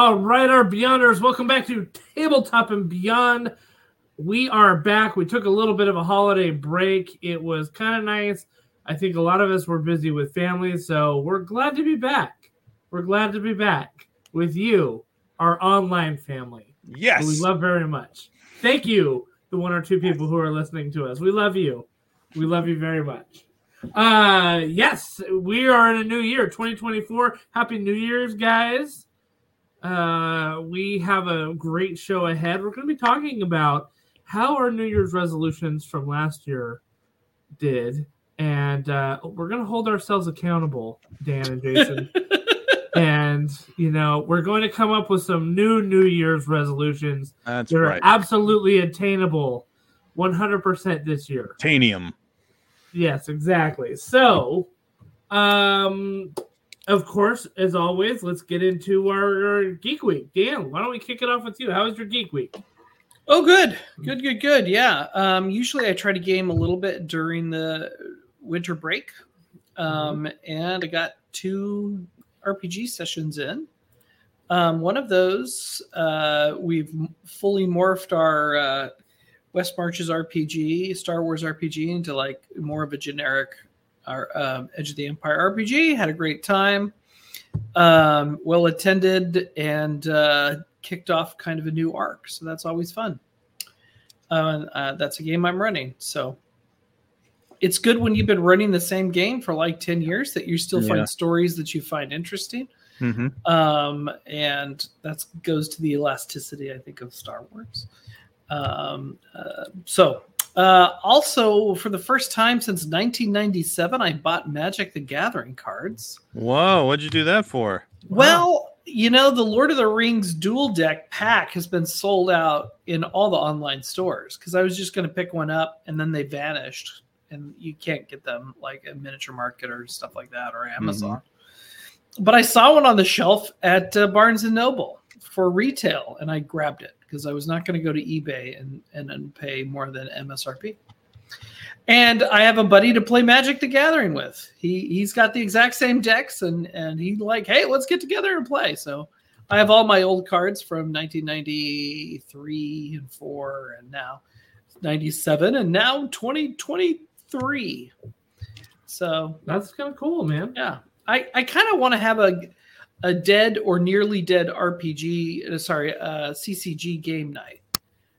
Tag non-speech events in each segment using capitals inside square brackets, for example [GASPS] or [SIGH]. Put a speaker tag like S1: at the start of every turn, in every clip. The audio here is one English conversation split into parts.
S1: All right, our Beyonders, welcome back to Tabletop and Beyond. We are back. We took a little bit of a holiday break. It was kind of nice. I think a lot of us were busy with families, so we're glad to be back. We're glad to be back with you, our online family.
S2: Yes.
S1: we love very much. Thank you, the one or two people who are listening to us. We love you. We love you very much. Uh yes, we are in a new year, 2024. Happy New Year's, guys. Uh we have a great show ahead. We're going to be talking about how our New Year's resolutions from last year did and uh we're going to hold ourselves accountable, Dan and Jason. [LAUGHS] and you know, we're going to come up with some new New Year's resolutions
S2: That's
S1: that are
S2: right.
S1: absolutely attainable 100% this year.
S2: Tanium.
S1: Yes, exactly. So, um, of course, as always, let's get into our, our Geek Week. Dan, why don't we kick it off with you? How was your Geek Week?
S3: Oh, good, good, good, good. Yeah. Um, usually I try to game a little bit during the winter break, um, and I got two RPG sessions in. Um, one of those, uh, we've fully morphed our uh, West Marches RPG, Star Wars RPG, into like more of a generic our, um, Edge of the Empire RPG. Had a great time, um, well attended, and uh, kicked off kind of a new arc. So that's always fun. Uh, uh, that's a game I'm running. So it's good when you've been running the same game for like 10 years that you still
S2: Yeah.
S3: find stories that you find interesting.
S2: hmm
S3: Um, and that goes to the elasticity, I think, of Star Wars. Um, uh, so, uh, also for the first time since 1997, I bought Magic the Gathering cards.
S2: Whoa, what'd you do that for?
S3: Well, you know, the Lord of the Rings dual deck pack has been sold out in all the online stores because I was just going to pick one up and then they vanished and you can't get them like a miniature market or stuff like that or Amazon. But I saw one on the shelf at uh, Barnes and Noble for retail and I grabbed it because I was not going to go to eBay and, and, and pay more than MSRP. And I have a buddy to play Magic the Gathering with. He he's got the exact same decks, and and he like, hey, let's get together and play. So I have all my old cards from 1993 and four, and now 97, and now 2023. So
S1: That's kind of cool, man.
S3: yeah, I I kind of want to have a a dead or nearly dead RPG, uh, sorry, uh, CCG game night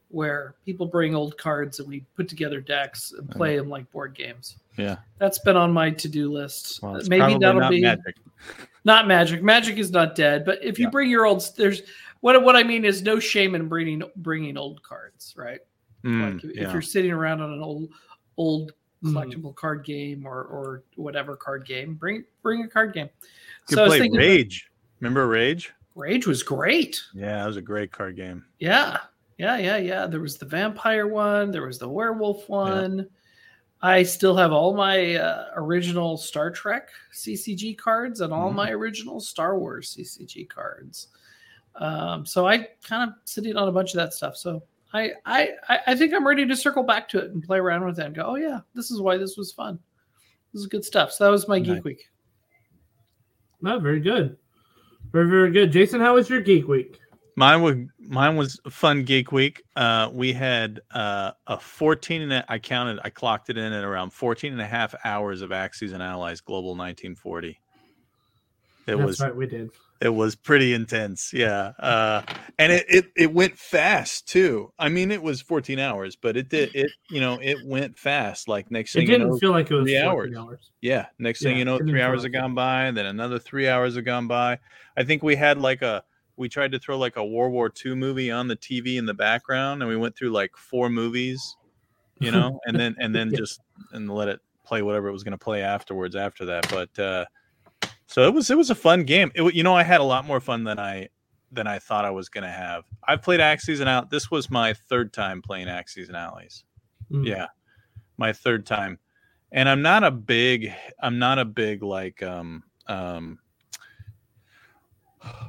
S3: where people bring old cards and we put together decks and play them like board games.
S2: Yeah.
S3: That's been on my to-do list.
S2: Well,
S3: Maybe that'll
S2: not
S3: be
S2: magic. [LAUGHS]
S3: not magic. Magic is not dead, but if you
S2: Yeah.
S3: bring your old, there's what what I mean is no shame in bringing bringing old cards, right?
S2: Mm,
S3: like if, if
S2: yeah.
S3: you're sitting around on an old old
S1: Mhm.
S3: collectible card game or or whatever card game, bring bring a card game.
S2: You
S3: so
S2: play Rage. Remember Rage?
S3: Rage was great.
S2: Yeah, that was a great card game.
S3: Yeah. Yeah, yeah, yeah. There was the vampire one, there was the werewolf one. I still have all my uh, original Star Trek CCG cards and all
S2: Mhm.
S3: my original Star Wars CCG cards. Um, so I kind of sitting on a bunch of that stuff. So I, I I I think I'm ready to circle back to it and play around with it and go, oh yeah, this is why this was fun. This is good stuff. So that was my
S2: Nice.
S3: geek week.
S1: No, very good. Very, very good. Jason, how was your Geek Week?
S2: Mine was mine was a fun geek week. Uh, we had uh, a 14 and a, I counted, I clocked it in at around 14 and a half hours of Axis and Allies Global 1940. It
S1: That's
S2: was
S1: right, we did.
S2: It was pretty intense yeah uh and it, it it went fast too i mean it was 14 hours but it did it you know it went fast like next thing you
S1: didn't
S2: know
S1: feel like it was
S2: three hours.
S1: hours.
S2: yeah next thing
S1: Yeah,
S2: you know three hours have gone by then another three hours have gone by i think we had like a we tried to throw like a world war ii movie on the tv in the background and we went through like four movies you know and then and then [LAUGHS]
S1: Yeah.
S2: just and let it play whatever it was going to play afterwards after that but uh so it was it was a fun game. It, you know i had a lot more fun than i than i thought i was going to have. I've played axes and out. This was my third time playing axis and allies.
S1: Mm.
S2: yeah my third time. And i'm not a big i'm not a big like um um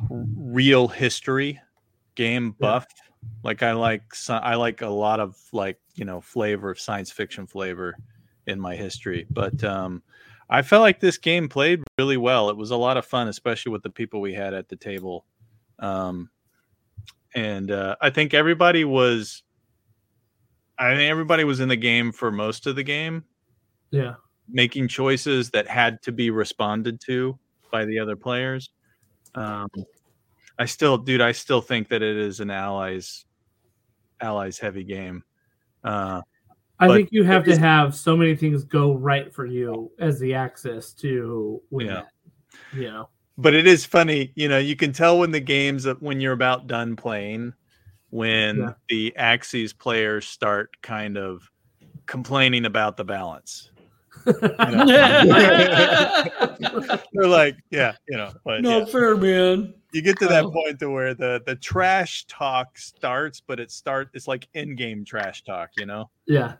S2: real history game buff. Like i like i like a lot of like you know flavor of science fiction flavor in my history. But um i felt like this game played really well it was a lot of fun especially with the people we had at the table Um, and uh, I think everybody was, I think everybody was in the game for most of the game,
S1: Yeah.
S2: making choices that had to be responded to by the other players. Um, I still, dude, I still think that it is an allies, allies heavy game. Uh,
S1: I
S2: But
S1: think you have to have so many things go right for you as the axis to win
S2: Yeah.
S1: it. You know.
S2: but it is funny you know you can tell when the games when you're about done playing when
S1: Yeah.
S2: the axes players start kind of complaining about the balance [LAUGHS] they're like yeah you know but
S3: no
S2: yeah.
S3: fair, man.
S2: you get to that
S3: Oh.
S2: point to where the the trash talk starts but it start it's like in-game trash talk you know
S1: yeah.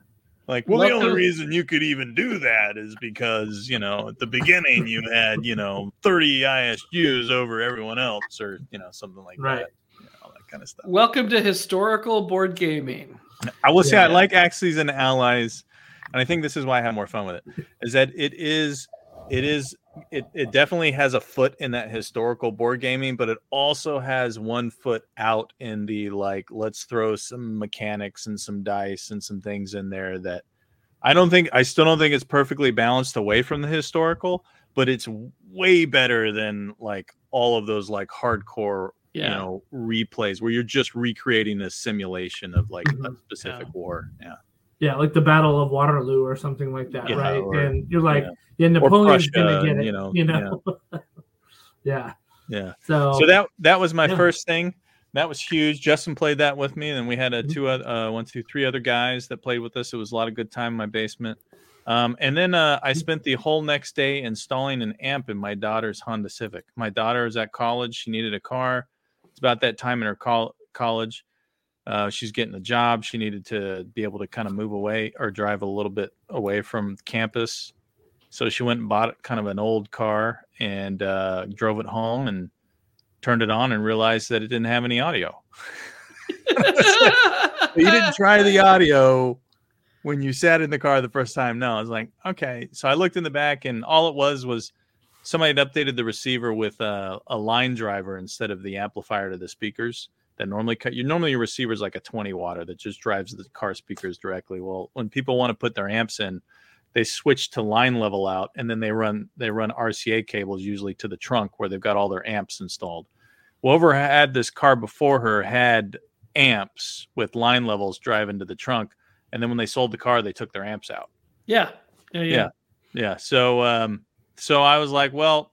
S2: Like, well, the only
S3: Welcome-
S2: reason you could even do that is because, you know, at the beginning you had, you know, 30 ISUs over everyone else or, you know, something like
S1: Right.
S2: that. You know, all that kind of stuff.
S3: Welcome to historical board gaming.
S2: I will say I like Axis and Allies, and I think this is why I have more fun with it, is that it is it is it, it definitely has a foot in that historical board gaming, but it also has one foot out in the like let's throw some mechanics and some dice and some things in there that I don't think I still don't think it's perfectly balanced away from the historical, but it's way better than like all of those like hardcore
S3: Yeah.
S2: you know replays where you're just recreating a simulation of like a
S1: Mhm.
S2: specific
S3: Yeah.
S2: war yeah
S1: Yeah, like the Battle of Waterloo or something like that,
S2: Yeah,
S1: right?
S2: or-
S1: and you're like,
S2: yeah.
S1: yeah, Napoleon's
S2: Prussia,
S1: gonna get it,
S2: you know,
S1: you know. [LAUGHS] yeah.
S2: yeah
S1: So,
S2: so that that was my
S1: Yeah.
S2: first thing that was huge justin played that with me and then we had a
S1: Mhm.
S2: two uh one two three other guys that played with us it was a lot of good time in my basement um, and then uh, I spent the whole next day installing an amp in my daughter's Honda Civic. My daughter is at college; she needed a car. It's about that time in her col- college. Uh, she's getting a job. She needed to be able to kind of move away or drive a little bit away from campus. So she went and bought kind of an old car and uh, drove it home and turned it on and realized that it didn't have any audio. [LAUGHS] you didn't try the audio when you sat in the car the first time. No, I was like, okay. So I looked in the back, and all it was was somebody had updated the receiver with a, a line driver instead of the amplifier to the speakers that normally cut. You normally your receiver is like a 20 watter that just drives the car speakers directly. Well, when people want to put their amps in, they switch to line level out, and then they run they run RCA cables usually to the trunk where they've got all their amps installed. Whoever had this car before her had amps with line levels driving to the trunk and then when they sold the car they took their amps out
S3: yeah. Yeah. Yeah.
S2: Yeah. yeah so um so i was like well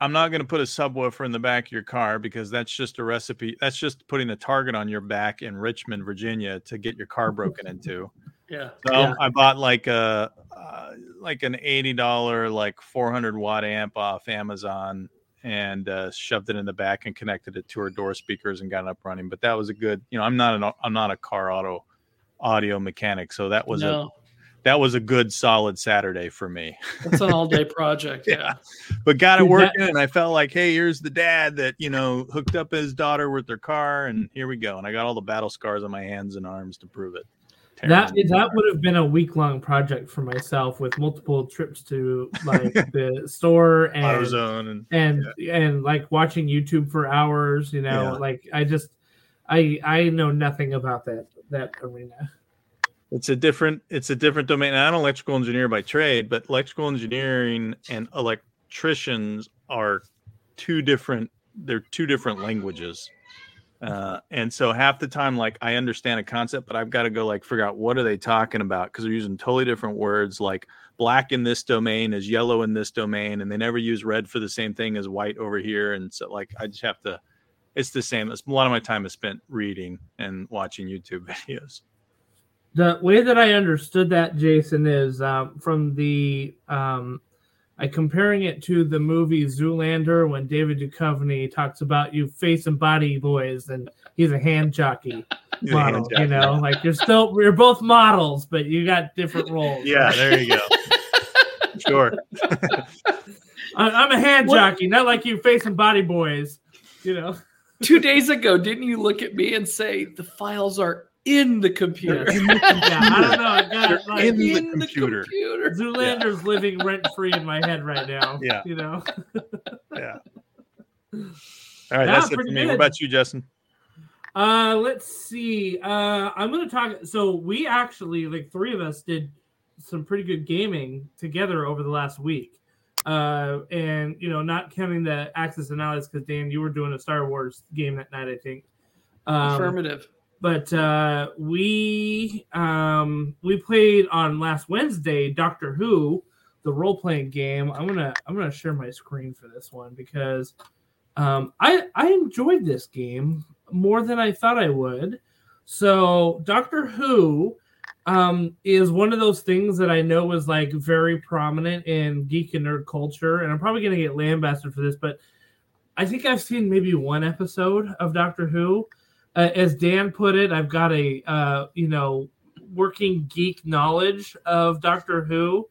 S2: i'm not going to put a subwoofer in the back of your car because that's just a recipe that's just putting a target on your back in richmond virginia to get your car [LAUGHS] broken into
S3: Yeah.
S2: so
S1: Yeah.
S2: i bought like a uh, like an $80 like 400 watt amp off amazon and uh, shoved it in the back and connected it to her door speakers and got it up running but that was a good you know i'm not an i'm not a car auto audio mechanic so that was a
S3: no,
S2: that was a good solid Saturday for me.
S3: that's an all day [LAUGHS] project. Yeah.
S2: Yeah. But got it
S1: Dude, that-
S2: working, and I felt like, hey, here's the dad that you know hooked up his daughter with their car, and here we go. And I got all the battle scars on my hands and arms to prove it.
S1: that that would have been a week long project for myself with multiple trips to like [LAUGHS] the store and
S2: AutoZone and
S1: and and like watching YouTube for hours. You know,
S2: Yeah.
S1: like I just I I know nothing about that that arena.
S2: It's a different it's a different domain. I'm an electrical engineer by trade, but electrical engineering and electricians are two different. They're two different languages. Uh, and so half the time, like I understand a concept, but I've got to go like figure out what are they talking about because they're using totally different words. Like black in this domain is yellow in this domain, and they never use red for the same thing as white over here. And so, like, I just have to. It's the same. A lot of my time is spent reading and watching YouTube [LAUGHS] videos.
S1: The way that I understood that, Jason, is um, from the um, I comparing it to the movie Zoolander when David Duchovny talks about you face and body boys, and he's a hand jockey [LAUGHS] model.
S2: hand
S1: You know, like you're still you're both models, but you got different [LAUGHS] roles.
S2: Yeah, there you go. [LAUGHS] sure.
S1: I, I'm a hand
S3: What-
S1: jockey, not like you face and body boys. You know,
S3: Two days ago, didn't you look at me and say the files are in the computer? [LAUGHS]
S1: yeah, I don't know. I got like,
S2: in the computer.
S3: computer.
S1: Zoolander's living rent free in my head right now. [LAUGHS]
S2: Yeah.
S1: you know.
S2: Yeah. All right,
S1: Yeah,
S2: that's it for
S1: pretty
S2: me. What about you, Justin?
S1: Uh, let's see. Uh, I'm gonna talk. So we actually, like, three of us did some pretty good gaming together over the last week. Uh, and you know, not counting the Axis and Allies, because Dan, you were doing a Star Wars game that night, I think. Um,
S3: Affirmative.
S1: But uh, we um, we played on last Wednesday Doctor Who, the role playing game. I'm gonna I'm gonna share my screen for this one because um, I I enjoyed this game more than I thought I would. So Doctor Who um, is one of those things that I know is like very prominent in geek and nerd culture, and I'm probably gonna get lambasted for this, but I think I've seen maybe one episode of Doctor Who uh, as Dan put it, I've got a uh, you know working geek knowledge of Doctor Who,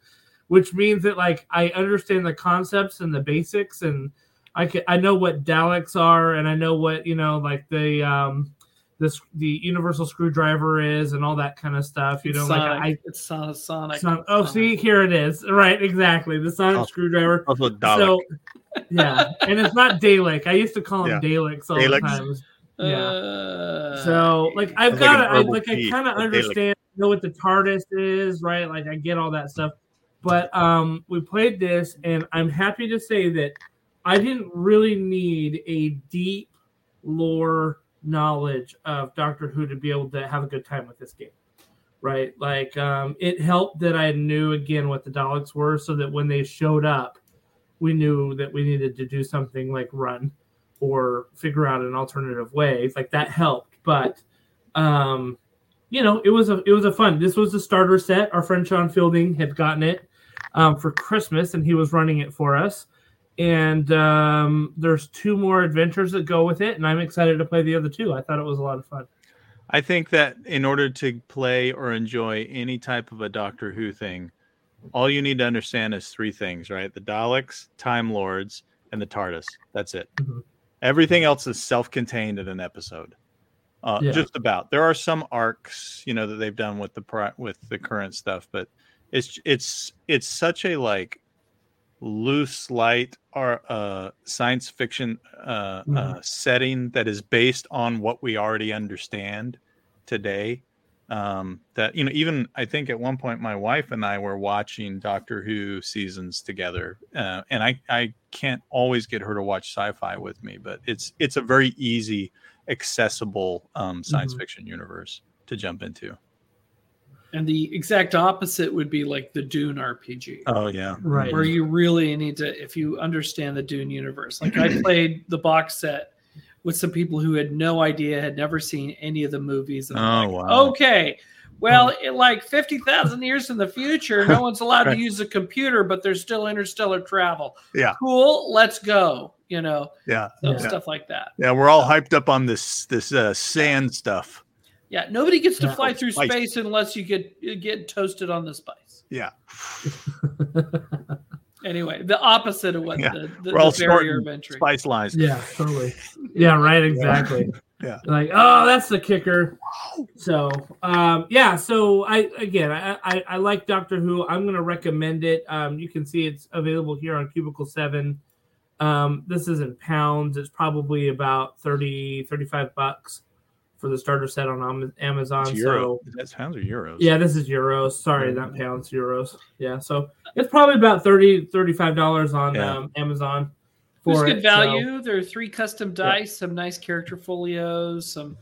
S1: which means that like I understand the concepts and the basics, and I can I know what Daleks are, and I know what you know like the um this the universal screwdriver is, and all that kind of stuff. You know,
S3: It's
S1: like
S3: Sonic.
S1: I.
S3: it's Sonic. Sonic.
S1: Son- oh, see, here it is. Right, exactly. The sonic
S2: Oh.
S1: screwdriver.
S2: Also, Dalek.
S1: So, yeah, and it's not Dalek. I used to call him
S2: Yeah.
S1: Daleks all
S2: Daleks.
S1: the time. Yeah.
S3: Uh,
S1: So like I've
S2: Sounds like
S1: got
S2: an
S1: it. I, like I kind of
S2: a Dalek.
S1: understand know what the TARDIS is, right? Like I get all that stuff. But um we played this and I'm happy to say that I didn't really need a deep lore knowledge of Doctor Who to be able to have a good time with this game. Right? Like um it helped that I knew again what the Daleks were so that when they showed up we knew that we needed to do something like run or figure out an alternative way. Like that helped, but um, you know, it was a it was a fun. This was the starter set. Our friend Sean Fielding had gotten it um, for Christmas, and he was running it for us. And um, there's two more adventures that go with it, and I'm excited to play the other two. I thought it was a lot of fun.
S2: I think that in order to play or enjoy any type of a Doctor Who thing, all you need to understand is three things, right? The Daleks, Time Lords, and the TARDIS. That's it.
S1: Mhm.
S2: Everything else is self-contained in an episode. Uh,
S1: Yeah.
S2: Just about. There are some arcs, you know, that they've done with the pri- with the current stuff, but it's it's it's such a like loose, light, or uh, science fiction uh, uh, setting that is based on what we already understand today. Um, that you know, even I think at one point my wife and I were watching Doctor Who seasons together, uh, and I I can't always get her to watch sci-fi with me, but it's it's a very easy, accessible um, science
S1: Mhm.
S2: fiction universe to jump into.
S3: and the exact opposite would be like the Dune RPG.
S2: Oh yeah,
S1: Right.
S3: where you really need to if you understand the dune universe like i [CLEARS THROAT] played the box set with some people who had no idea had never seen any of the movies and
S2: Oh,
S3: like,
S2: wow.
S3: okay well in like 50000 years in the future no one's allowed
S2: Right.
S3: to use a computer but there's still interstellar travel
S2: Yeah.
S3: cool let's go you know
S2: Yeah,
S3: so
S1: Yeah.
S3: stuff like that
S2: yeah. We're all hyped up on this this uh, sand stuff.
S3: yeah nobody gets to fly through space unless you get you get toasted on the spice
S2: Yeah, [LAUGHS] [LAUGHS]
S3: anyway the opposite of what
S2: Yeah.
S3: the, the,
S2: we're all
S3: the barrier of entry
S2: spice lines.
S1: yeah, totally. Yeah, right. Exactly. [LAUGHS]
S2: Yeah.
S1: Like, oh, that's the kicker. So, um, yeah. So, I again, I, I I like Doctor Who. I'm gonna recommend it. Um, you can see it's available here on Cubicle Seven. Um, this isn't pounds. It's probably about 30, 35 bucks for the starter set on Amazon.
S2: It's
S1: So.
S2: That's pounds or euros?
S1: yeah, this is euros. Sorry, not pounds, euros. Yeah, so it's probably about 30 $35 on
S2: Yeah.
S1: um, Amazon
S3: There's
S1: for
S3: good
S1: it. so-
S3: value. there are three custom dice, some nice character folios, some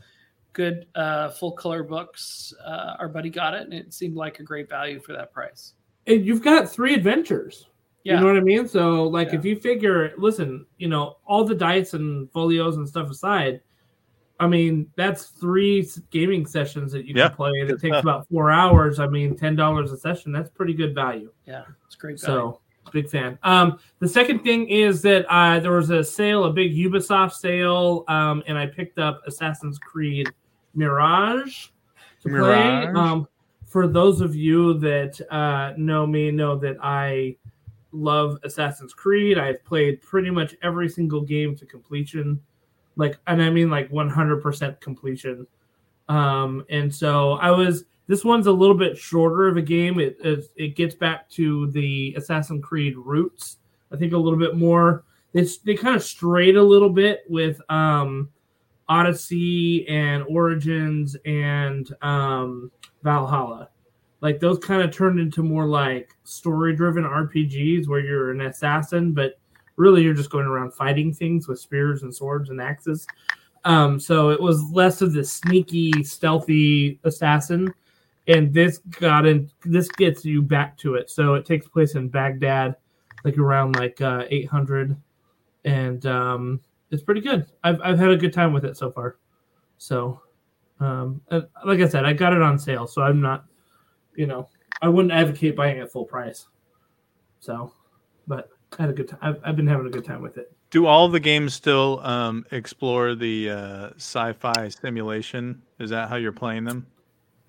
S3: good uh, full color books. Uh, our buddy got it, and it seemed like a great value for that price.
S1: and you've got three adventures.
S3: Yeah,
S1: You know what I mean? So, like,
S3: Yeah.
S1: if you figure, listen, you know, all the dice and folios and stuff aside, I mean, that's three gaming sessions that you
S2: Yeah,
S1: can play, and it takes about four hours. I mean, ten dollars a session. That's pretty good value.
S3: yeah, it's great value.
S1: So big fan. Um, the second thing is that uh, there was a sale, a big Ubisoft sale, um, and I picked up Assassin's Creed Mirage to
S2: Mirage.
S1: play. Um, for those of you that uh, know me, know that I love Assassin's Creed. I've played pretty much every single game to completion, like, and I mean like 100% completion. Um, and so I was. This one's a little bit shorter of a game. It it, it gets back to the Assassin's Creed roots. I think a little bit more. It's they kind of strayed a little bit with um, Odyssey and Origins and um, Valhalla. Like those kind of turned into more like story-driven RPGs where you're an assassin, but really you're just going around fighting things with spears and swords and axes. Um, so it was less of the sneaky, stealthy assassin, and this got in. This gets you back to it. So it takes place in Baghdad, like around like uh, 800, and um, it's pretty good. I've I've had a good time with it so far. So, um, like I said, I got it on sale, so I'm not, you know, I wouldn't advocate buying it full price. So, I had a good time. I've, I've been having a good time with it.
S2: Do all the games still um, explore the uh, sci-fi simulation? Is that how you're playing them?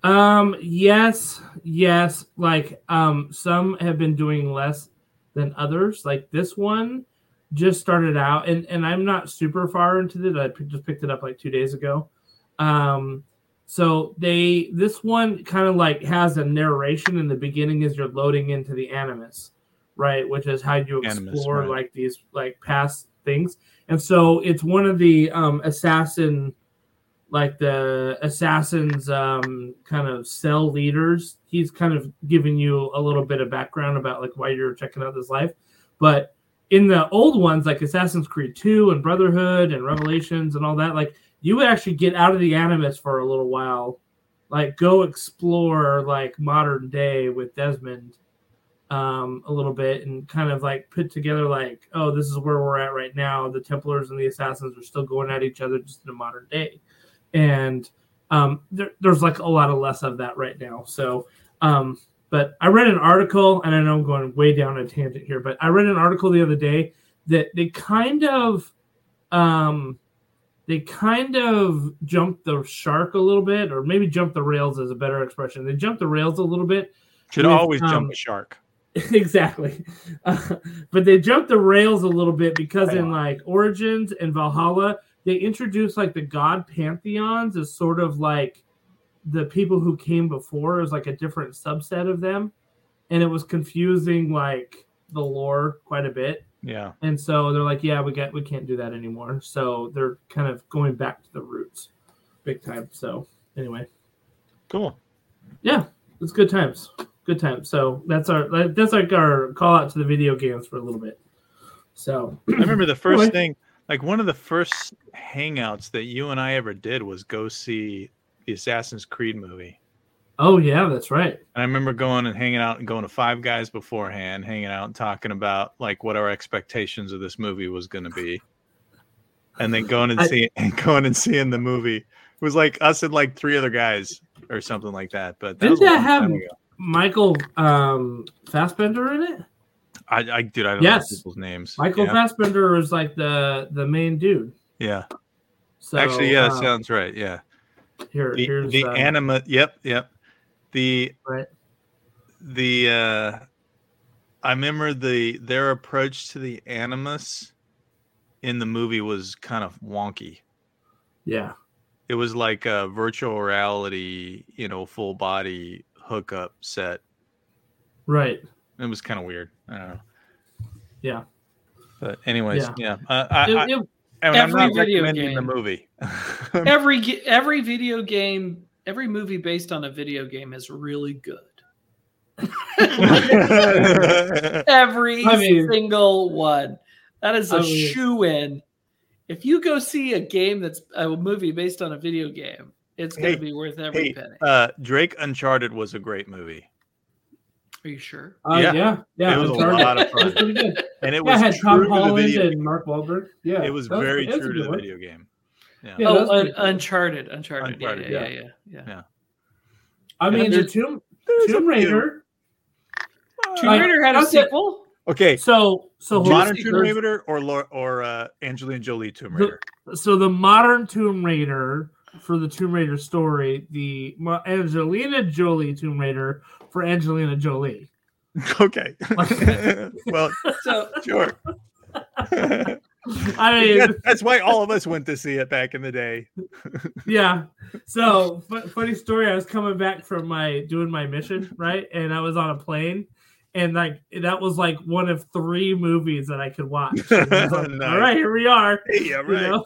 S1: Um, yes, yes. Like, um, some have been doing less than others. Like this one just started out, and and I'm not super far into it. I just picked it up like two days ago. Um, so they this one kind of like has a narration in the beginning as you're loading into the Animus, right? Which is how you
S2: Animus,
S1: explore
S2: right.
S1: like these like past things. And so it's one of the um assassin like the assassin's um, kind of cell leaders. He's kind of giving you a little bit of background about like why you're checking out this life. But in the old ones, like Assassin's Creed 2 and Brotherhood and Revelations and all that, like you would actually get out of the Animus for a little while, like go explore like modern day with Desmond um, a little bit and kind of like put together like, oh, this is where we're at right now. The Templars and the Assassins are still going at each other just in a modern day and um, there, there's like a lot of less of that right now. So, um, but I read an article, and I know I'm going way down a tangent here, but I read an article the other day that they kind of, um, they kind of jumped the shark a little bit, or maybe jumped the rails is a better expression. They jumped the rails a little bit.
S2: Should
S1: With,
S2: always
S1: um,
S2: jump a shark. [LAUGHS]
S1: exactly. Uh, but they jumped the rails a little bit because in like Origins and Valhalla, they introduced like the god pantheons as sort of like the people who came before as like a different subset of them. And it was confusing like the lore quite a bit.
S2: Yeah.
S1: And so they're like, yeah, we got we can't do that anymore. So they're kind of going back to the roots big time. So anyway,
S2: Cool.
S1: yeah, it's good times. Good time. So that's our that's like our call out to the video games for a little bit. So
S2: I remember the [CLEARS THROAT] first
S1: Anyway.
S2: thing, like one of the first hangouts that you and I ever did was go see the Assassin's Creed movie.
S1: oh yeah, that's right.
S2: And I remember going and hanging out and going to Five Guys beforehand, hanging out and talking about like what our expectations of this movie was going to be, and then going and
S1: I-
S2: seeing and [LAUGHS] going and seeing the movie. It was like us and like three other guys or something like that. But that
S1: Didn't that have-. Michael um Fassbender in it?
S2: I, I dude, I don't
S1: Yes.
S2: know people's names.
S1: Michael
S2: yeah.
S1: Fassbender is like the the main dude.
S2: yeah.
S1: So
S2: Actually, yeah, that
S1: uh,
S2: sounds right. Yeah.
S1: here
S2: the,
S1: here's
S2: the
S1: uh,
S2: anima yep yep the
S1: right.
S2: the uh i remember the their approach to the animus in the movie was kind of wonky
S1: Yeah.
S2: it was like a virtual reality you know full body hookup set
S1: Right.
S2: it was kind of weird i don't know
S1: Yeah.
S2: but anyways
S1: Yeah.
S2: yeah, Uh, I,
S1: It-
S2: I,
S1: it-
S2: and I'm
S3: every
S2: not
S3: video
S2: recommending the
S3: game-
S2: movie [LAUGHS]
S3: every every video game, every movie based on a video game is really good. [LAUGHS] Every
S1: I mean-
S3: single one. That is a
S1: I mean-
S3: shoe in. If you go see a game that's a movie based on a video game, it's going
S2: Hey,
S3: to be worth every
S2: hey,
S3: penny.
S2: uh drake uncharted was a great movie
S3: Are you sure?
S1: uh,
S2: Yeah.
S1: yeah. yeah.
S2: It was a lot of
S1: It was
S2: fun.
S1: pretty good.
S2: and it
S1: Yeah,
S2: was
S1: it had
S2: true
S1: Tom
S2: to the
S1: Holland
S2: video
S1: and Mark Wahlberg. Yeah.
S2: it was
S1: that
S2: very
S1: that's a
S2: true to the
S1: one.
S2: video game yeah,
S1: Yeah,
S3: oh, Un- Uncharted, Uncharted.
S2: Uncharted,
S3: yeah,
S2: yeah.
S3: yeah, yeah, yeah.
S1: I mean, the
S3: there's-
S1: Tomb
S2: a
S1: Tomb
S2: few.
S1: Raider.
S3: Tomb Raider had a
S1: that's
S3: sequel.
S2: Okay,
S1: So so
S2: modern Tomb Raider or or uh, Angelina Jolie Tomb
S1: The-
S2: Raider.
S1: so the modern Tomb Raider for the Tomb Raider story, the Angelina Jolie Tomb Raider for Angelina Jolie. [LAUGHS]
S2: okay, [LAUGHS] well,
S3: So
S2: sure. [LAUGHS]
S1: I mean,
S2: That- that's why all of us went to see it back in the day.
S1: yeah. So fu- funny story. I was coming back from my doing my mission, right, and I was on a plane, and like that was like one of three movies that I could watch. And I was like,
S2: Nice.
S1: All right, here we are.
S2: Yeah,
S1: you know?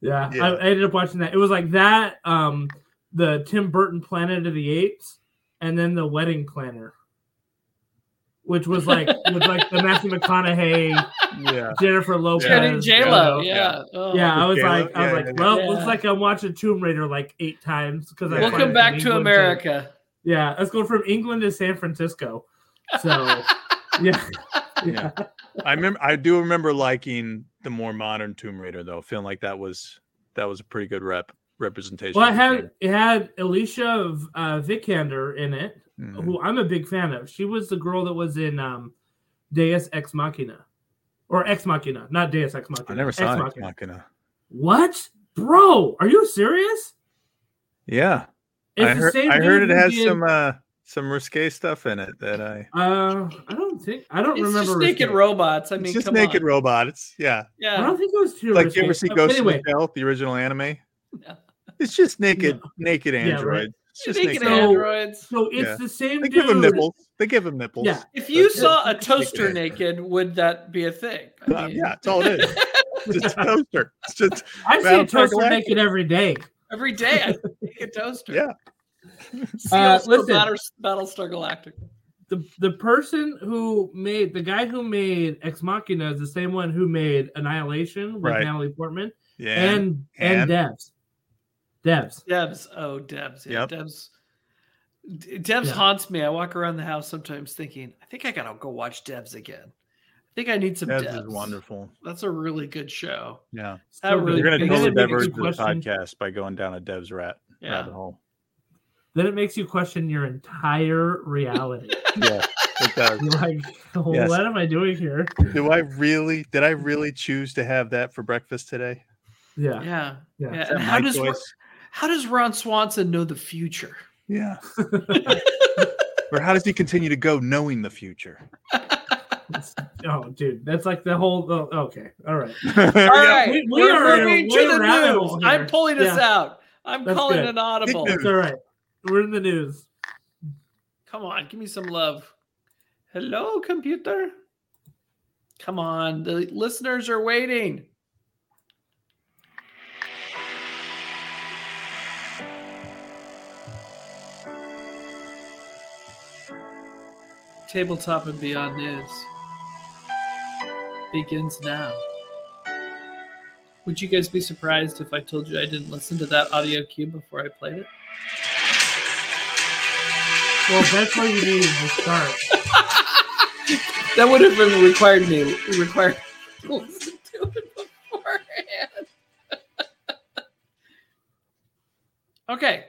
S1: Yeah, [GASPS]
S2: Yeah.
S1: I, I ended up watching that. It was like that, um, the Tim Burton Planet of the Apes, and then the Wedding Planner, which was like [LAUGHS] with like the Matthew McConaughey,
S2: Yeah.
S1: Jennifer Lopez.
S3: Jen and J Lo.
S1: know?
S3: Yeah. Oh.
S1: Yeah, I was
S2: J-Lo?
S1: like, I was
S2: Yeah,
S1: like,
S2: yeah,
S1: well,
S3: yeah.
S1: looks like I'm watching Tomb Raider like eight times because I
S2: Yeah.
S1: find
S3: Welcome back to
S1: England
S3: America.
S1: yeah, let's go from England to San Francisco. So [LAUGHS] yeah, [LAUGHS]
S2: Yeah. [LAUGHS] I remember I do remember liking the more modern Tomb Raider though, feeling like that was that was a pretty good rep representation.
S1: Well, it had it had Alicia uh, Vikander in it,
S2: Mhm.
S1: who I'm a big fan of. She was the girl that was in um, Deus Ex Machina, or Ex Machina, not Deus Ex Machina.
S2: I never saw
S1: Ex
S2: Ex
S1: Machina.
S2: Machina.
S1: What, bro? Are you serious?
S2: Yeah.
S1: It's
S2: I
S1: the
S2: heard I heard it has
S1: did-
S2: some uh some risque stuff in it that I
S1: Uh, I don't think I don't
S3: It's
S1: remember.
S3: just naked
S1: Risque.
S3: robots. I
S2: it's
S3: mean,
S2: just
S3: come
S2: naked
S3: on.
S2: robot. It's yeah.
S1: I don't think it was too.
S2: Like
S1: risque.
S2: you ever see Ghost
S1: anyway,
S2: in the Shell, the original anime?
S3: No. [LAUGHS]
S2: It's just naked naked
S1: Yeah, right.
S2: android. It's just
S3: naked
S2: naked.
S3: Androids.
S1: So it's
S2: Yeah.
S1: the same
S2: They
S1: dude.
S2: give him nipples. They give him nipples.
S1: Yeah.
S3: If you
S2: That's it.
S3: saw a toaster naked, would that be a thing? I
S2: Uh,
S3: mean,
S2: yeah, it's all it is. [LAUGHS] It's just a toaster. It's just
S1: I see a toaster naked every day.
S3: Every day I [LAUGHS] make a toaster.
S2: Yeah.
S3: See [LAUGHS]
S1: Uh, listen.
S3: Battle- Battlestar Galactica.
S1: the the person who made the guy who made Ex Machina is the same one who made Annihilation with
S2: Right.
S1: Natalie Portman
S2: yeah.
S1: and and,
S2: and-
S1: Devs. Devs.
S3: Debs. Oh, Debs. Yeah,
S2: Yep.
S3: Debs. D- Debs
S1: Yeah.
S3: haunts me. I walk around the house sometimes thinking, I think I gotta go watch Debs again. I think I need some
S2: Debs
S3: Debs.
S2: is wonderful.
S3: That's a really good show.
S2: Yeah.
S1: So
S3: really.
S2: You're gonna
S1: And
S2: totally
S1: it
S2: diverge the
S1: question-
S2: podcast by going down a Dev's rat
S3: Yeah.
S2: rabbit hole.
S1: Then it makes you question your entire reality. [LAUGHS]
S2: Yeah, it does.
S1: You're like,
S2: Yes.
S1: what am I doing here?
S2: Do I really? Did I really choose to have that for breakfast today?
S1: Yeah.
S3: Yeah.
S1: Yeah.
S3: Yeah. And how does
S2: choice?
S3: how does Ron Swanson know the future?
S2: Yeah. [LAUGHS] or how does he continue to go knowing the future? [LAUGHS]
S1: Oh, dude, that's like the whole. Oh, okay, all right.
S3: All right,
S1: we- we
S3: we're
S1: are in
S3: moving to the news. I'm
S1: here.
S3: pulling us
S1: Yeah.
S3: out. I'm
S1: That's
S3: calling
S1: good.
S3: an audible.
S2: Big
S1: It's all right. We're in the news.
S3: Come on, give me some love. Hello, computer. Come on, the listeners are waiting. Tabletop and Beyond News begins now. Would you guys be surprised if I told you I didn't listen to that audio cue before I played it?
S1: Well, that's what you need to start. [LAUGHS]
S3: That would have been required me required [LAUGHS] to to it beforehand. [LAUGHS] okay.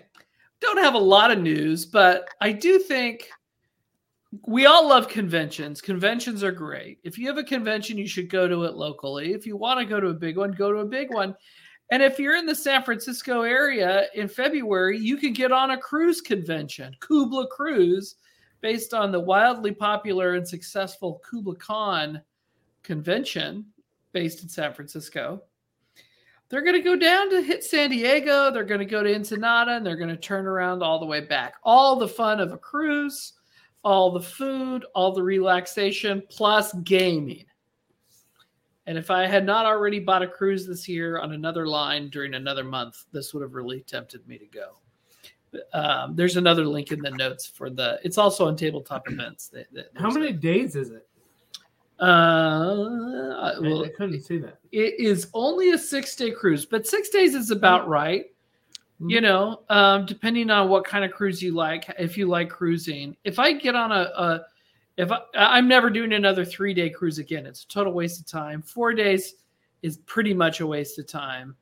S3: Don't have a lot of news, but I do think we all love conventions. Conventions are great. If you have a convention, you should go to it locally. If you want to go to a big one, go to a big one. And if you're in the San Francisco area in February, you can get on a cruise convention, Kubla Cruise, based on the wildly popular and successful KublaCon convention based in San Francisco. They're going to go down to hit San Diego. They're going to go to Ensenada and they're going to turn around all the way back. All the fun of a cruise, all the food, all the relaxation, plus gaming. And if I had not already bought a cruise this year on another line during another month, this would have really tempted me to go. Um, there's another link in the notes for the. It's also on tabletop events. That, that
S1: How many days is it?
S3: Uh,
S1: I,
S3: well,
S1: I couldn't see that.
S3: it is only a six day cruise, but six days is about right.
S1: Mhm.
S3: You know, um, depending on what kind of cruise you like. If you like cruising, if I get on a, a if I, I'm never doing another three day cruise again, it's a total waste of time. Four days is pretty much a waste of time.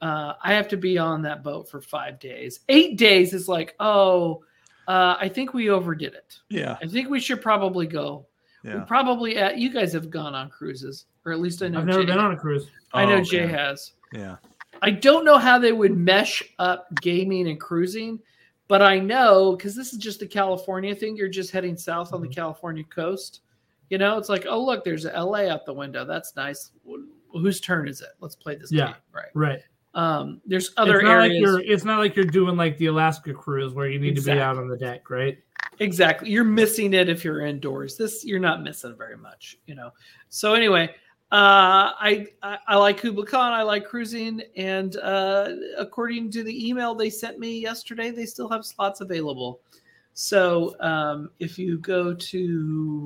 S3: Uh, I have to be on that boat for five days. Eight days is like, oh, uh, I think we overdid it.
S2: Yeah.
S3: I think we should probably go. We
S2: Yeah.
S3: probably at, you guys have gone on cruises, or at least I know
S1: I've never
S3: Jay,
S1: been on a cruise.
S3: I know
S2: Oh,
S3: Jay
S2: okay.
S3: has.
S2: Yeah.
S3: I don't know how they would mesh up gaming and cruising, but I know because this is just a California thing. You're just heading south on the California coast. You know, it's like, oh look, there's LA out the window. That's nice. Wh- Whose turn is it? Let's play this
S1: Yeah.
S3: game. Right.
S1: Right.
S3: Um, there's other
S1: it's
S3: areas.
S1: like you're. It's not like you're doing like the Alaska cruise where you need to be out on the deck, right?
S3: exactly. You're missing it if you're indoors. This you're not missing very much, you know. So anyway, uh, I, I I like KublaCon. I like cruising, and uh, according to the email they sent me yesterday, they still have slots available. So um, if you go to,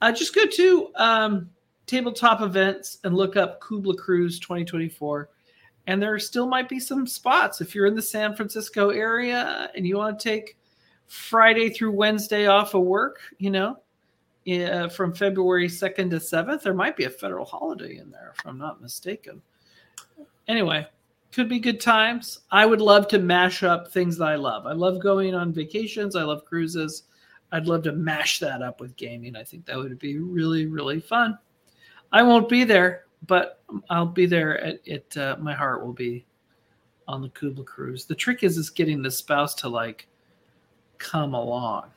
S3: uh, just go to um, tabletop events and look up Kubla Cruise 2024 and there still might be some spots if you're in the San Francisco area and you want to take Friday through Wednesday off of work, you know, uh, from February 2nd to 7th, there might be a federal holiday in there, if I'm not mistaken. Anyway, could be good times. I would love to mash up things that I love. I love going on vacations, I love cruises. I'd love to mash that up with gaming. I think that would be really, really fun. I won't be there, but I'll be there at it. Uh, my heart will be on the Kubla cruise. The trick is is getting the spouse to like come along.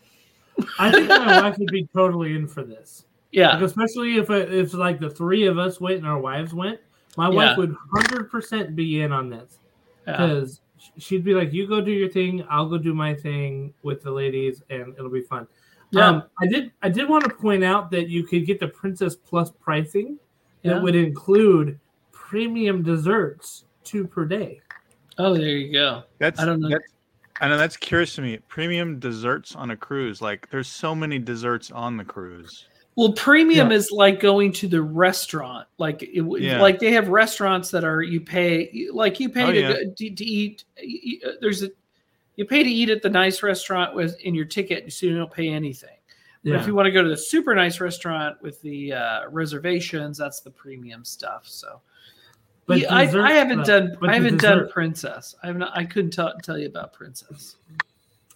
S1: I think my wife would be totally in for this.
S3: Yeah,
S1: Like, especially if it, if like the three of us went and our wives went, my
S3: Yeah.
S1: wife would hundred percent be in on this
S3: yeah,
S1: because she'd be like, "You go do your thing, I'll go do my thing with the ladies, and it'll be fun."
S3: Yeah.
S1: Um, I did I did want to point out that you could get the Princess Plus pricing that
S3: Yeah.
S1: would include premium desserts two per day.
S3: Oh, there you go.
S2: That's
S3: I don't know.
S2: That's, I know that's curious to me. Premium desserts on a cruise. Like there's so many desserts on the cruise.
S3: Well, premium
S1: Yeah.
S3: is like going to the restaurant. Like, it,
S2: Yeah.
S3: like they have restaurants that are you pay like you pay
S2: Oh,
S3: to,
S2: yeah.
S3: to to eat. you- uh, There's a you pay to eat at the nice restaurant with in your ticket, so you don't pay anything. But if you want to go to the super nice restaurant with the uh, reservations, that's the premium stuff. So,
S1: But
S3: Yeah, I,
S1: dessert-
S3: I haven't
S1: uh,
S3: done
S1: but
S3: I haven't done Princess. I have not. I couldn't tell tell you about Princess.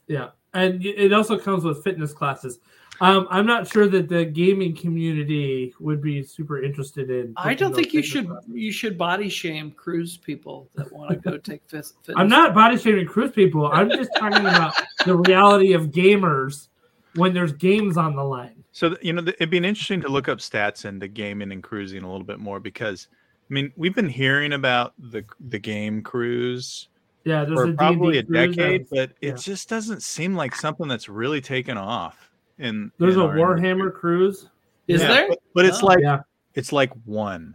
S1: Yeah, and it also comes with fitness classes. Um, I'm not sure that the gaming community would be super interested in.
S3: I don't think you should
S1: classes.
S3: you should body shame cruise people that want to go [LAUGHS] take fis- fitness.
S1: I'm not body shaming cruise people. I'm just talking about [LAUGHS] the reality of gamers when there's games on the line.
S2: So you know, it'd be interesting to look up stats into gaming and cruising a little bit more because, I mean, we've been hearing about the the game cruise
S1: Yeah, there's
S2: for
S1: a
S2: probably a
S1: cruise
S2: uh,
S1: decade,
S2: but
S1: yeah.
S2: it just doesn't seem like something that's really taken off. In
S1: There's
S2: in
S1: a Warhammer
S2: industry.
S1: cruise.
S3: Is
S2: Yeah,
S3: there?
S2: But, but it's
S3: Oh.
S2: like
S1: Yeah,
S2: it's like one